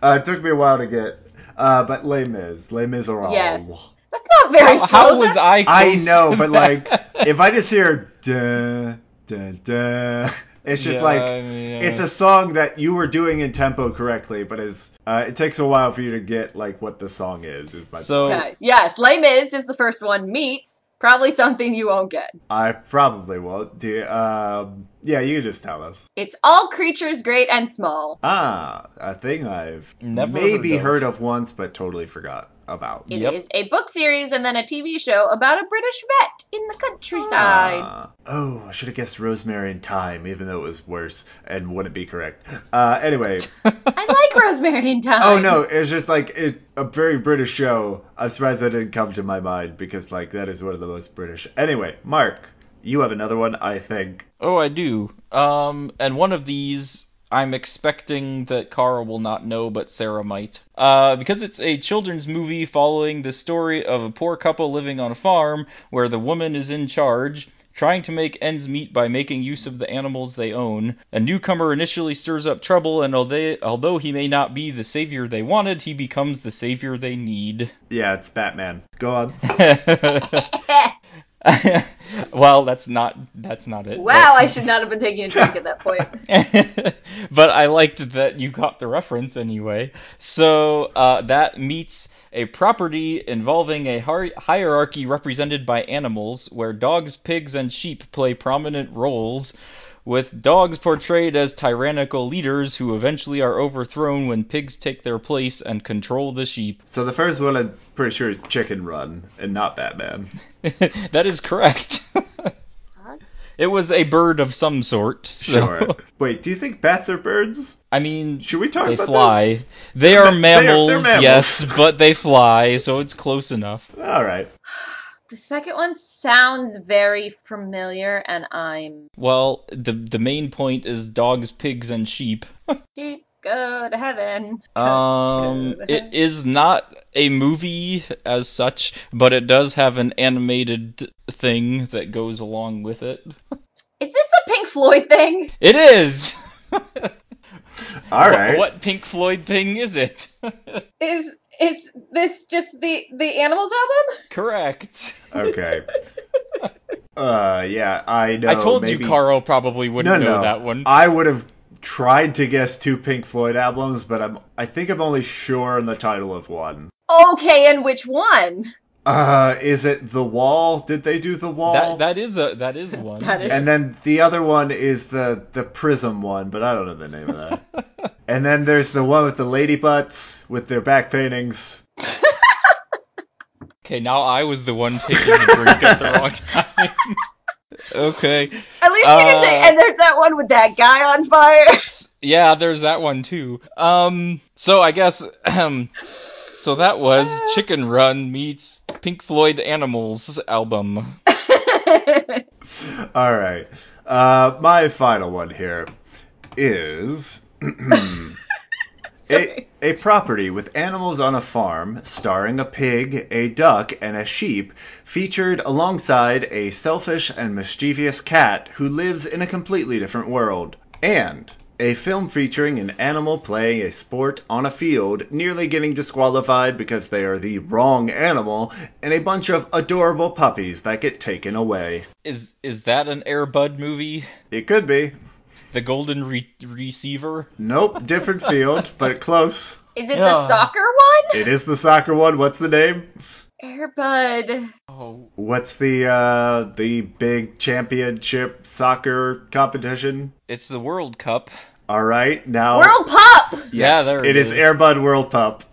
uh, took me a while to get. Uh, but Les Mis, Les Miserables. Yes. That's not very How, slow. how was I? I know, to but that? like, if I just hear da da da, it's just Yeah, like I mean, it's a song that you were doing in tempo correctly, but is uh, it takes a while for you to get like what the song is. Is my so Okay. Yes, Les Mis is the first one. Meets probably something you won't get. I probably won't. Do you, um, yeah, you just tell us. It's all creatures great and small. Ah, a thing I've Never maybe heard of. heard of once, but totally forgot about. It is Yep. a book series and then a TV show about a British vet in the countryside. Ah. oh, I should have guessed Rosemary and Thyme, even though it was worse and wouldn't be correct. Uh, anyway, I like Rosemary and Thyme. oh no, it's just like it, a very British show. I'm surprised that didn't come to my mind because like that is one of the most British. Anyway, Mark, you have another one, I think. Oh, I do. Um, and one of these I'm expecting that Kara will not know, but Sarah might. Uh, because it's a children's movie following the story of a poor couple living on a farm where the woman is in charge. Trying to make ends meet by making use of the animals they own, a newcomer initially stirs up trouble, and although, although he may not be the savior they wanted, he becomes the savior they need. Yeah, it's Batman. Go on. well, that's not that's not it. Wow, I should not have been taking a drink at that point. but I liked that you got the reference anyway. So uh, that meets a property involving a hi- hierarchy represented by animals, where dogs, pigs, and sheep play prominent roles. With dogs portrayed as tyrannical leaders who eventually are overthrown when pigs take their place and control the sheep. So the first one, I'm pretty sure is Chicken Run and not Batman. that is correct. it was a bird of some sort. So. Sure. Wait, do you think bats are birds? I mean, Should we talk they about fly. this? They are, ma- they are- they're mammals, mammals. yes, but they fly, so it's close enough. All right. The second one sounds very familiar, and I'm Well, the the main point is dogs, pigs, and sheep. sheep go to heaven. Um, Go to it is not a movie as such, but it does have an animated thing that goes along with it. Is this a Pink Floyd thing? It is. All right. What Pink Floyd thing is it? Is is this just the the Animals album? Correct. Okay. uh, yeah, I know. I told maybe... you Kara probably wouldn't know no. that one. I would have tried to guess two Pink Floyd albums, but I'm. I think I'm only sure on the title of one. Okay, and which one? Uh, is it The Wall? Did they do The Wall? that that is a that is one. That is- and then the other one is the the Prism one, but I don't know the name of that. and then there's the one with the lady butts with their back paintings. Okay, now I was the one taking a drink at the wrong time. okay. At least you didn't say. Uh, And there's that one with that guy on fire. Yeah, there's that one too. Um, so I guess, um, so that was Chicken Run meets Pink Floyd Animals album. All right. Uh, my final one here is a, a property with animals on a farm, starring a pig, a duck, and a sheep, featured alongside a selfish and mischievous cat who lives in a completely different world. And a film featuring an animal playing a sport on a field, nearly getting disqualified because they are the wrong animal, and a bunch of adorable puppies that get taken away. Is is that an Airbud movie? It could be. The Golden Re- Receiver? Nope, different field, but close. Is it Yeah. the soccer one? It is the soccer one. What's the name? Airbud. Oh, What's the uh the big championship soccer competition? it's the World Cup. All right, now World Pup. Yes, Yeah, there it it is. is. Airbud World Pup.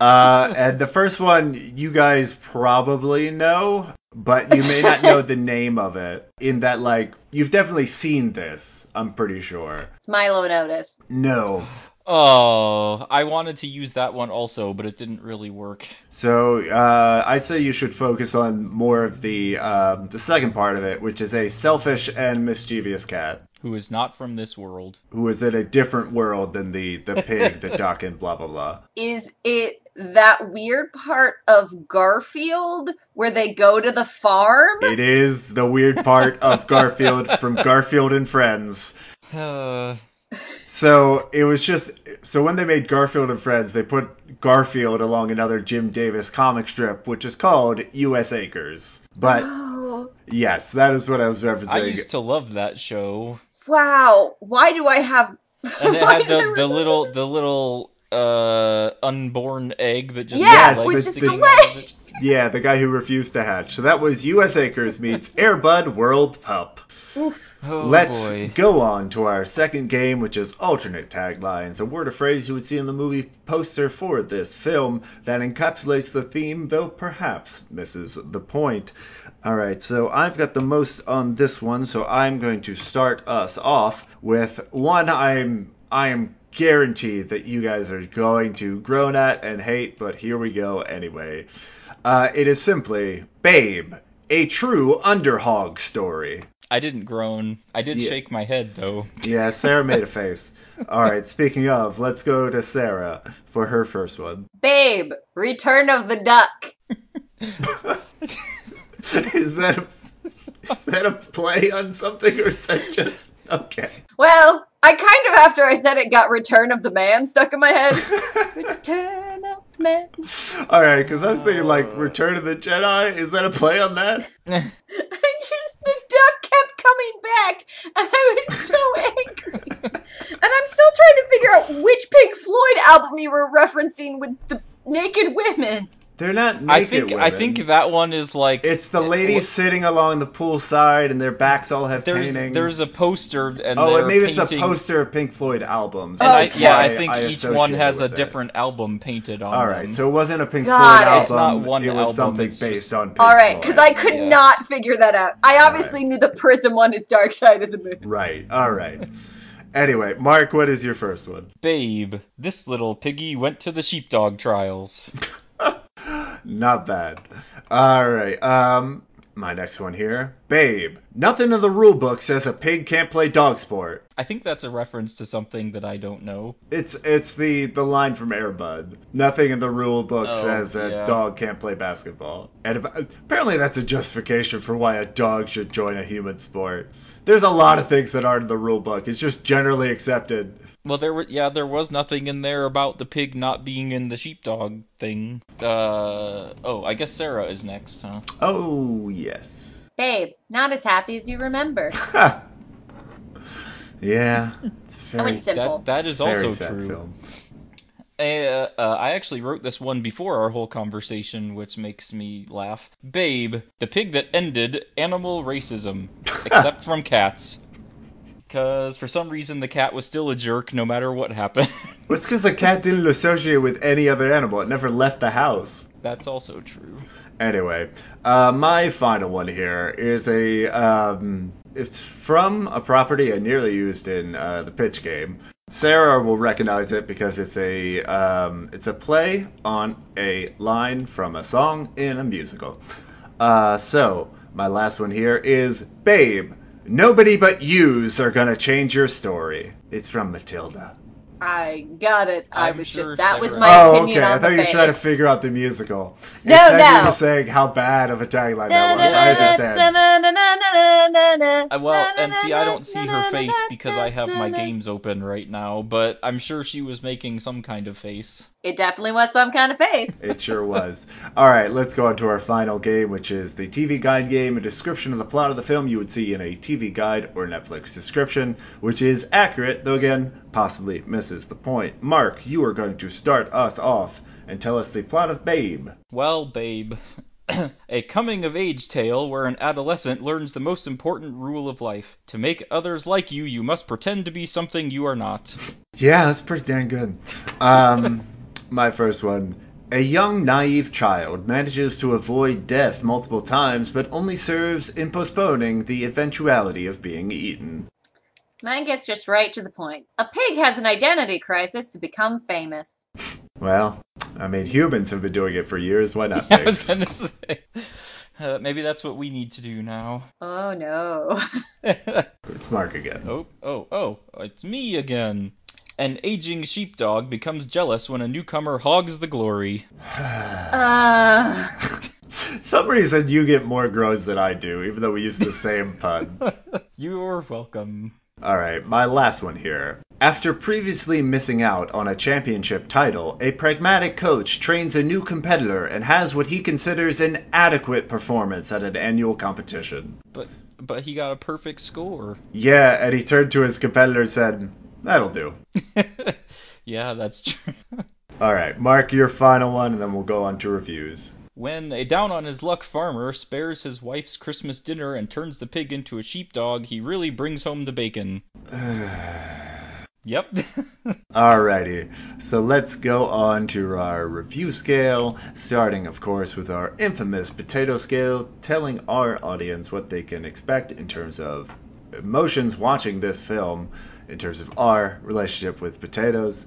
Uh, and the first one you guys probably know, but you may not know the name of it. In that, like, you've definitely seen this. I'm pretty sure. It's Milo and Otis. No. Oh, I wanted to use that one also, but it didn't really work. So uh, I say you should focus on more of the um, the second part of it, which is a selfish and mischievous cat Who is not from this world? who is in a different world than the the pig, the duck, and blah blah blah. Is it that weird part of Garfield where they go to the farm? It is the weird part of Garfield from Garfield and Friends. Uh, So it was just so when they made Garfield and Friends, they put Garfield along another Jim Davis comic strip, which is called U.S. Acres. But Oh, yes, that is what I was referencing. I used to love that show, wow. Why do I have. and it had the, the little the little uh unborn egg that just Yes, got which is the- out. Yeah, the guy who refused to hatch. So that was U.S. Acres meets Airbud World Pup. Oof. Oh Let's boy. go on to our second game, which is alternate taglines, a word or phrase you would see in the movie poster for this film that encapsulates the theme, though perhaps misses the point. Alright, so I've got the most on this one, so I'm going to start us off with one I'm I am guaranteed that you guys are going to groan at and hate, but here we go anyway. Uh, it is simply Babe, a true underhog story. I didn't groan. I did Yeah. shake my head though. Yeah, Sarah made a face. All right, speaking of, let's go to Sarah for her first one. Babe, Return of the Duck. Is that a, is that a play on something or is that just okay? Well, I kind of, after I said it, got Return of the Man stuck in my head. Return of the Man. All right, because I was thinking like uh. Return of the Jedi. Is that a play on that? I just, the duck kept coming back, and I was so angry. and I'm still trying to figure out which Pink Floyd album you were referencing with the naked women. They're not I naked think I think that one is like it's the ladies sitting along the poolside and their backs all have there's paintings. there's a poster and oh, and maybe it's a poster of Pink Floyd albums. And I, oh, yeah, I think each one has a with it. different album painted on All right, them. so it wasn't a Pink Got Floyd it. album. It's not one It was album, something it's based just- on. Pink All right, because I could Yes. not figure that out. I obviously knew the Prism one is Dark Side of the Moon. Right. All right. anyway, Mark, what is your first one? Babe, this little piggy went to the sheepdog trials. Not bad. All right. Um, my next one here, Babe. Nothing in the rule book says a pig can't play dog sport. I think that's a reference to something that I don't know. It's it's the the line from Airbud. Nothing in the rule book Oh, says a yeah. dog can't play basketball. And apparently, that's a justification for why a dog should join a human sport. There's a lot of things that aren't in the rule book. It's just generally accepted. Well, there were yeah, there was nothing in there about the pig not being in the sheepdog thing. Uh oh, I guess Sarah is next, huh? Oh yes. Babe, not as happy as you remember. Yeah. It's I very, went simple. That that is also true. film. Uh, uh, I actually wrote this one before our whole conversation, which makes me laugh. Babe, the pig that ended animal racism, except from cats. Because for some reason the cat was still a jerk no matter what happened. Well, it's because the cat didn't associate with any other animal. It never left the house. That's also true. Anyway, uh, my final one here is a. Um, it's from a property I nearly used in uh, the pitch game. Sarah will recognize it because it's a um, it's a play on a line from a song in a musical. Uh, so my last one here is Babe. Nobody but yous are gonna change your story. It's from Matilda. I got it. I I'm was sure just that was Sarah- my oh, opinion okay. on I thought you were trying to figure out the musical. No, Instead, you were saying how bad of a tagline that was. I understand. Well, and see, I don't see her face because I have my games open right now, but I'm sure she was making some kind of face. It definitely was some kind of face. It sure was. All right, let's go on to our final game, which is the TV guide game, a description of the plot of the film you would see in a TV guide or Netflix description, which is accurate, though again, possibly misses the point. Mark, you are going to start us off and tell us the plot of Babe. Well, babe. a coming of age tale where an adolescent learns the most important rule of life. To make others like you, you must pretend to be something you are not. Yeah, that's pretty damn good. Um, my first one A young, naive child manages to avoid death multiple times, but only serves in postponing the eventuality of being eaten. Mine gets just right to the point. A pig has an identity crisis to become famous. Well, I mean, humans have been doing it for years. Why not I was pigs? gonna say. Uh, maybe that's what we need to do now. Oh no. It's Mark again. Oh, oh, oh, it's me again. An aging sheepdog becomes jealous when a newcomer hogs the glory. Uh, Some reason you get more gross than I do, even though we use the same pun. You're welcome. All right, my last one here. After previously missing out on a championship title, a pragmatic coach trains a new competitor and has what he considers an adequate performance at an annual competition. But but he got a perfect score. Yeah, and he turned to his competitor and said, That'll do. Yeah, that's true. All right, Mark, your final one, and then we'll go on to reviews. When a down on his luck farmer spares his wife's Christmas dinner and turns the pig into a sheepdog, he really brings home the bacon. yep. Alrighty, so let's go on to our review scale, starting, of course, with our infamous potato scale, telling our audience what they can expect in terms of emotions watching this film, in terms of our relationship with potatoes.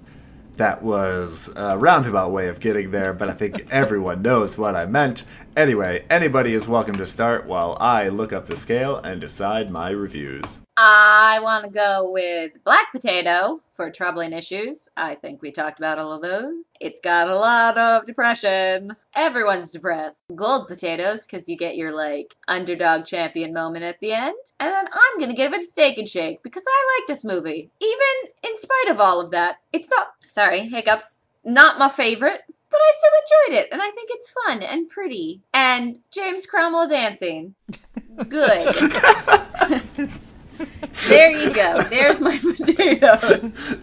That was a roundabout way of getting there, but I think everyone knows what I meant. Anyway, anybody is welcome to start while I look up the scale and decide my reviews. I want to go with black potato for troubling issues. I think we talked about all of those. It's got a lot of depression. Everyone's depressed. Gold potatoes, because you get your like underdog champion moment at the end. And then I'm gonna give it a steak and shake because I like this movie. Even in spite of all of that, it's not. Sorry, hiccups. Not my favorite, but I still enjoyed it, and I think it's fun and pretty. And James Cromwell dancing. Good. there you go. There's my potatoes.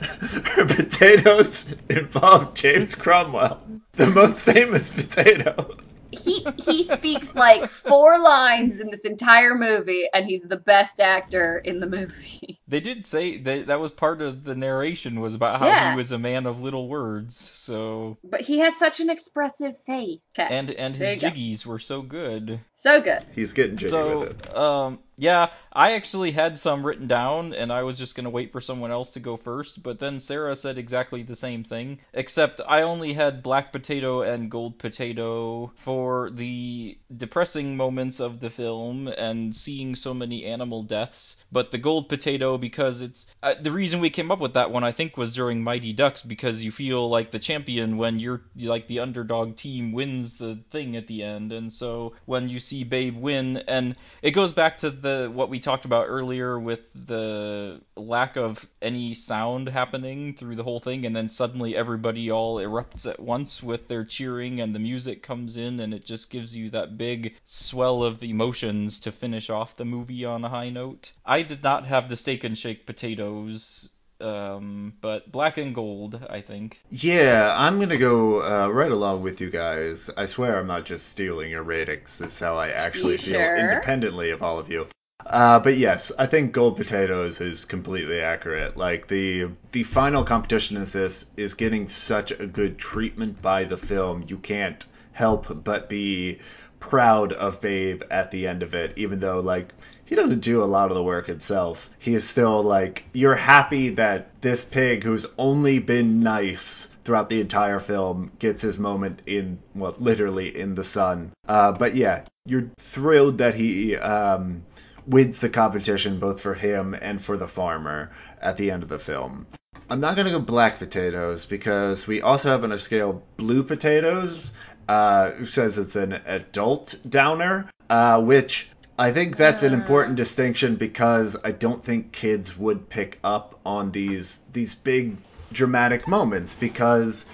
potatoes involve James Cromwell, the most famous potato. He he speaks like four lines in this entire movie, and he's the best actor in the movie. They did say that that was part of the narration was about how Yeah. he was a man of little words. So But he has such an expressive face. 'Kay. and and his you go. jiggies were so good. so good. He's getting jiggy So with it. um yeah, I actually had some written down and I was just going to wait for someone else to go first, but then Sarah said exactly the same thing, except I only had black potato and gold potato for the depressing moments of the film and seeing so many animal deaths, but the gold potato because it's uh, the reason we came up with that one I think was during Mighty Ducks because you feel like the champion when you're like the underdog team wins the thing at the end and so when you see Babe win and it goes back to the what we talked about earlier with the lack of any sound happening through the whole thing and then suddenly everybody all erupts at once with their cheering and the music comes in and it just gives you that big swell of emotions to finish off the movie on a high note. I did not have the steak and shake potatoes um but black and gold i think Yeah, I'm gonna go uh, right along with you guys. I swear I'm not just stealing your ratings. This is how I actually You feel sure? independently of all of you. Uh, but yes, I think Gold Potatoes is completely accurate. Like the the final competition is this is getting such a good treatment by the film. You can't help but be proud of Babe at the end of it, even though like he doesn't do a lot of the work himself. He is still like you're happy that this pig who's only been nice throughout the entire film gets his moment in well literally in the sun. Uh, but yeah, you're thrilled that he um, wins the competition both for him and for the farmer at the end of the film. I'm not gonna go black potatoes because we also have on a scale blue potatoes. Uh, who says it's an adult downer, uh, which I think that's an important distinction because I don't think kids would pick up on these these big dramatic moments because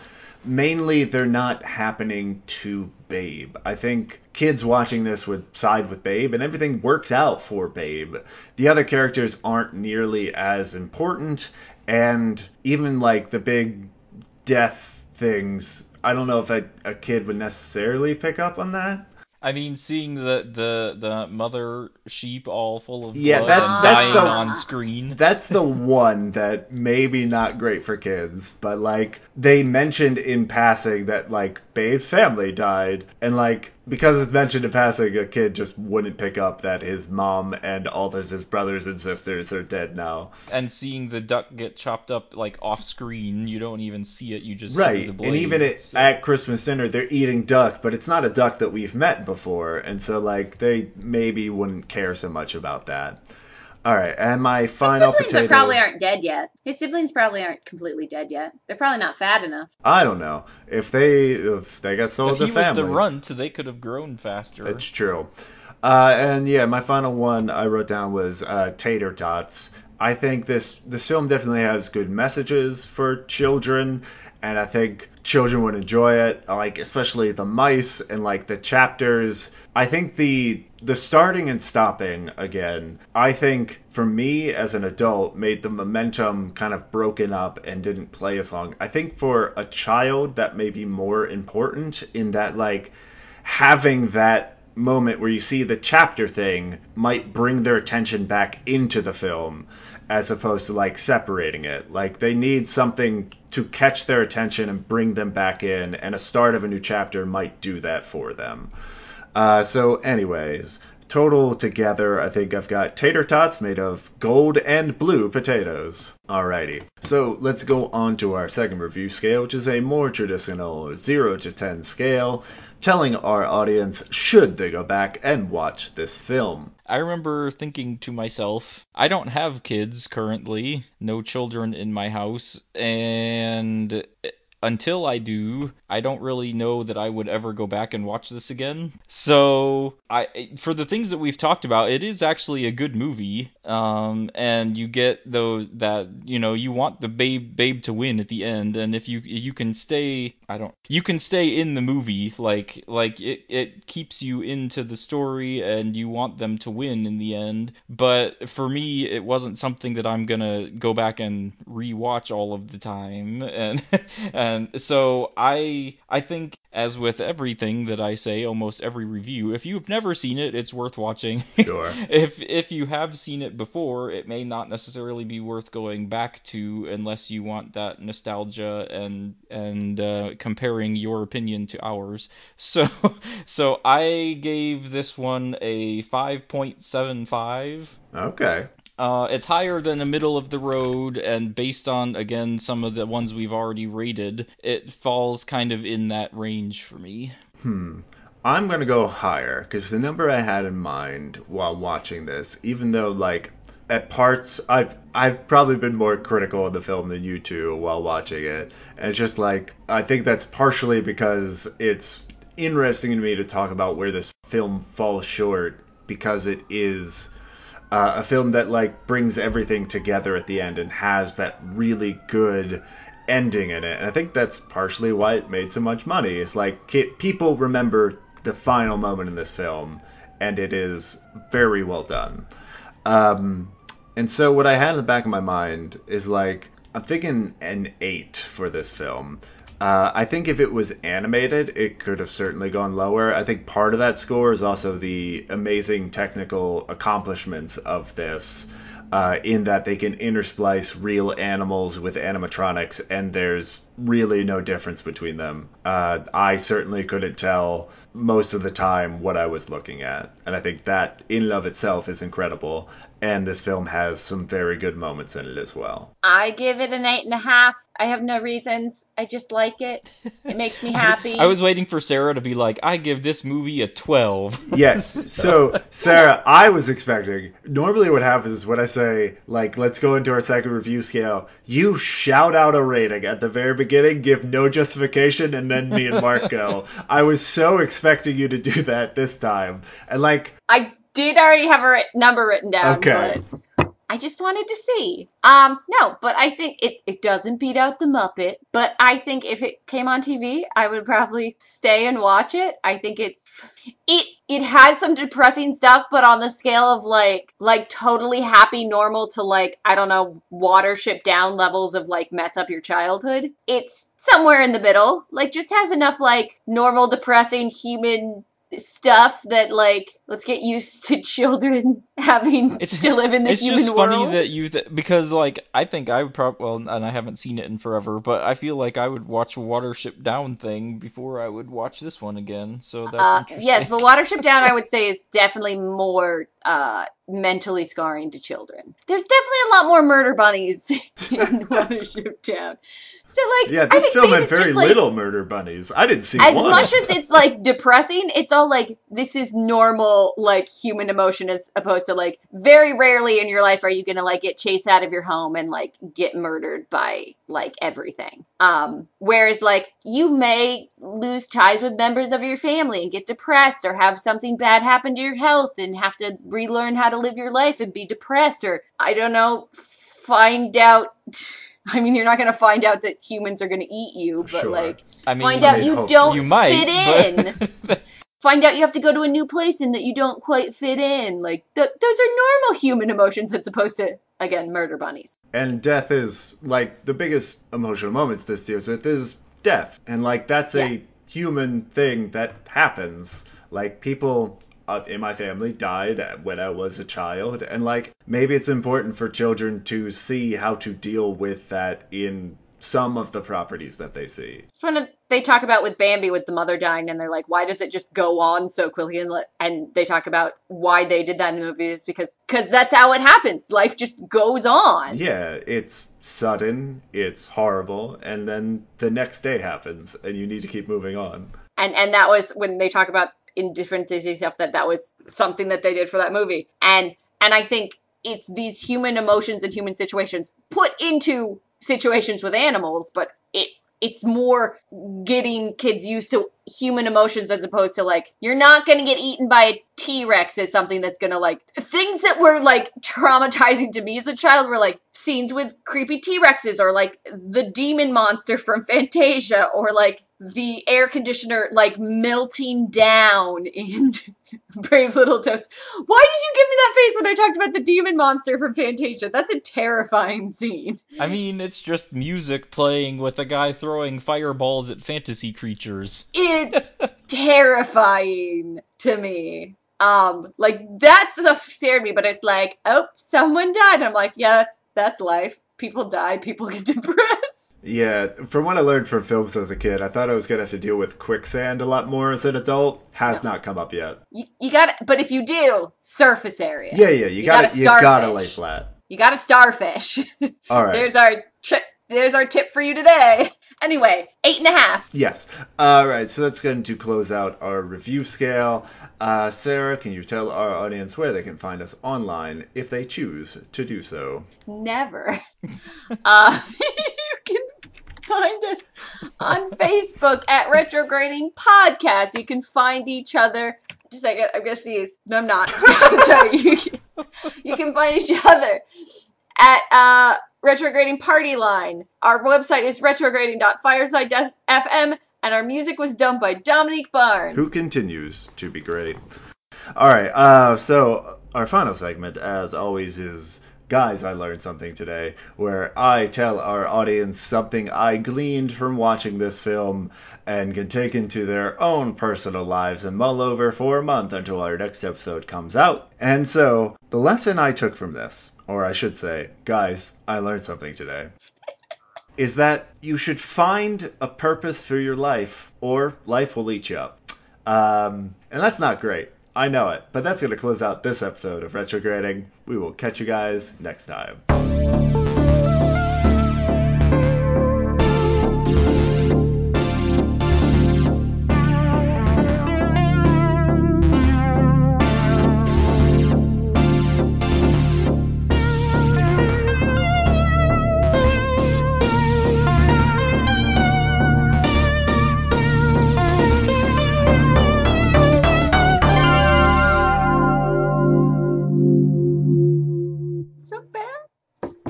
mainly they're not happening to Babe. I think kids watching this would side with Babe and everything works out for Babe. The other characters aren't nearly as important and even like the big death things, I don't know if a, a kid would necessarily pick up on that. I mean seeing the the the mother sheep all full of Yeah, blood that's- and that's dying the- on screen. That's the one that maybe not great for kids, but like they mentioned in passing that like Babe's family died. And like, because it's mentioned in passing, a kid just wouldn't pick up that his mom and all of his brothers and sisters are dead now. And seeing the duck get chopped up like off screen, you don't even see it. You just Right. And even at, So- at Christmas dinner, they're eating duck, but it's not a duck that we've met before. And so, like, they maybe wouldn't care so much about that. All right. And my His final siblings potato. are probably aren't dead yet. His siblings probably aren't completely dead yet. They're probably not fat enough. I don't know. If they if they got sold if to he was families. the runt, they could have grown faster. It's true. Uh, and yeah, my final one I wrote down was uh, Tater Tots. I think this this film definitely has good messages for children, and I think children would enjoy it. Like especially the mice and like the chapters. I think the the starting and stopping again. I think for me as an adult made the momentum kind of broken up and didn't play as long. I think for a child that may be more important in that like having that moment where you see the chapter thing might bring their attention back into the film as opposed to like separating it. Like they need something to catch their attention and bring them back in, and a start of a new chapter might do that for them. Uh, so, anyways, total together, I think I've got tater tots made of gold and blue potatoes. Alrighty, so let's go on to our second review scale, which is a more traditional 0 to 10 scale, telling our audience should they go back and watch this film. I remember thinking to myself, I don't have kids currently, no children in my house, and until I do, I don't really know that I would ever go back and watch this again. So, I for the things that we've talked about, it is actually a good movie. Um and you get those that, you know, you want the babe babe to win at the end and if you you can stay, I don't you can stay in the movie like like it it keeps you into the story and you want them to win in the end. But for me, it wasn't something that I'm going to go back and rewatch all of the time and and so I I think as with everything that I say, almost every review, if you've never seen it, it's worth watching. Sure. if if you have seen it before, it may not necessarily be worth going back to unless you want that nostalgia and and uh, comparing your opinion to ours. So so I gave this one a five point seven five. Okay. Uh, it's higher than the middle of the road, and based on again some of the ones we've already rated, it falls kind of in that range for me. I'm going to go higher because the number I had in mind while watching this, even though like at parts I've I've probably been more critical of the film than you two while watching it, and it's just like I think that's partially because it's interesting to me to talk about where this film falls short because it is uh, a film that like brings everything together at the end and has that really good ending in it. And I think that's partially why it made so much money. It's like people remember the final moment in this film, and it is very well done. Um, and so what I had in the back of my mind is like I'm thinking an eight for this film. Uh, I think if it was animated, it could have certainly gone lower. I think part of that score is also the amazing technical accomplishments of this, uh, in that they can intersplice real animals with animatronics, and there's really no difference between them. Uh, I certainly couldn't tell most of the time what I was looking at, and I think that in and of itself is incredible. And this film has some very good moments in it as well. I give it an eight and a half. I have no reasons. I just like it. It makes me happy. I was waiting for Sarah to be like, I give this movie a 12. Yes. So, Sarah, I was expecting. Normally, what happens is when I say, like, let's go into our second review scale, you shout out a rating at the very beginning, give no justification, and then me and Mark go. I was so expecting you to do that this time. And, like, I did already have a number written down, Okay. but I just wanted to see. Um, no, but I think it, it doesn't beat out the Muppet. But I think if it came on TV, I would probably stay and watch it. I think it's it it has some depressing stuff, but on the scale of like like totally happy normal to like I don't know watership down levels of like mess up your childhood. It's somewhere in the middle. Like just has enough like normal depressing human stuff that like let's get used to children having It's- to live in the it's human just world. funny that you th- because like I think I would probably well, and I haven't seen it in forever, but I feel like I would watch a Watership Down thing before I would watch this one again. So that's uh, interesting. yes, but Watership Down, I would say, is definitely more uh, mentally scarring to children. There's definitely a lot more murder bunnies in Watership Down. So, like, Yeah, I this film had very just, like, little murder bunnies. I didn't see as one. much as it's like depressing, it's all like this is normal, like human emotion, as opposed to like very rarely in your life are you gonna like get chased out of your home and like get murdered by like everything. Um, whereas like you may lose ties with members of your family and get depressed or have something bad happen to your health and have to relearn how to live your life and be depressed or I don't know, find out. I mean, you're not gonna find out that humans are gonna eat you, but Sure. like I mean, find out you hopefully. don't you might fit in. find out you have to go to a new place and that you don't quite fit in. Like th- those are normal human emotions that's supposed to again murder bunnies. and death is like the biggest emotional moments this deals with is death and like that's Yeah. a human thing that happens like people uh, in my family died when i was a child and like maybe it's important for children to see how to deal with that in some of the properties that they see It's one of they talk about with Bambi with the mother dying and they're like, why does it just go on so quickly? And, and they talk about why they did that in the movies because because that's how it happens. Life just goes on. yeah it's sudden it's horrible and then the next day happens and you need to keep moving on. And and that was when they talk about in different Disney stuff that that was something that they did for that movie. And and I think it's these human emotions and human situations put into situations with animals but it it's more getting kids used to human emotions as opposed to like you're not going to get eaten by a T-Rex is something that's going to like things that were like traumatizing to me as a child were like scenes with creepy T-Rexes or like the demon monster from Fantasia or like the air conditioner like melting down in Brave Little Toast. Why did you give me that face when I talked about the demon monster from Fantasia? That's a terrifying scene. I mean, it's just music playing with a guy throwing fireballs at fantasy creatures. It's terrifying to me. Um, like that stuff scared me, but it's like, oh, someone died. And I'm like, yeah, that's that's life. People die. People get depressed. Yeah, from what I learned from films as a kid, I thought I was gonna have to deal with quicksand a lot more as an adult. Has not come up yet. You, you got to but if you do, surface area. Yeah, yeah, you, got a you gotta lay flat. You got a starfish. All right. There's our trip. There's our tip for you today. Anyway, eight and a half. Yes. All right. So that's going to close out our review scale. Uh, Sarah, can you tell our audience where they can find us online if they choose to do so? Never. uh, you can find us on Facebook at Retrograding Podcast. You can find each other. Just a second, I'm gonna see. No, I'm not. Sorry. You, you can find each other at uh, Retrograding Party Line. Our website is retrograding.fireside.fm, and our music was done by Dominique Barnes. Who continues to be great. All right. Uh, so our final segment, as always, is guys. I learned something today, where I tell our audience something I gleaned from watching this film and can take into their own personal lives and mull over for a month until our next episode comes out. And so the lesson I took from this, or I should say, guys, I learned something today is that you should find a purpose for your life or life will eat you up. Um, and that's not great. I know it. But that's going to close out this episode of Retrograding. We will catch you guys next time.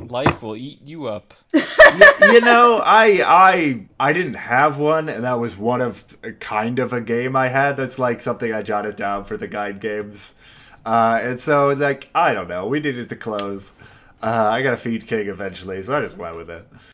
Life will eat you up. Y- you know, I I I didn't have one, and that was one of kind of a game I had. That's like something I jotted down for the guide games. Uh, and so, like, I don't know. We needed to close. Uh, I got to feed King eventually, so I just went with it.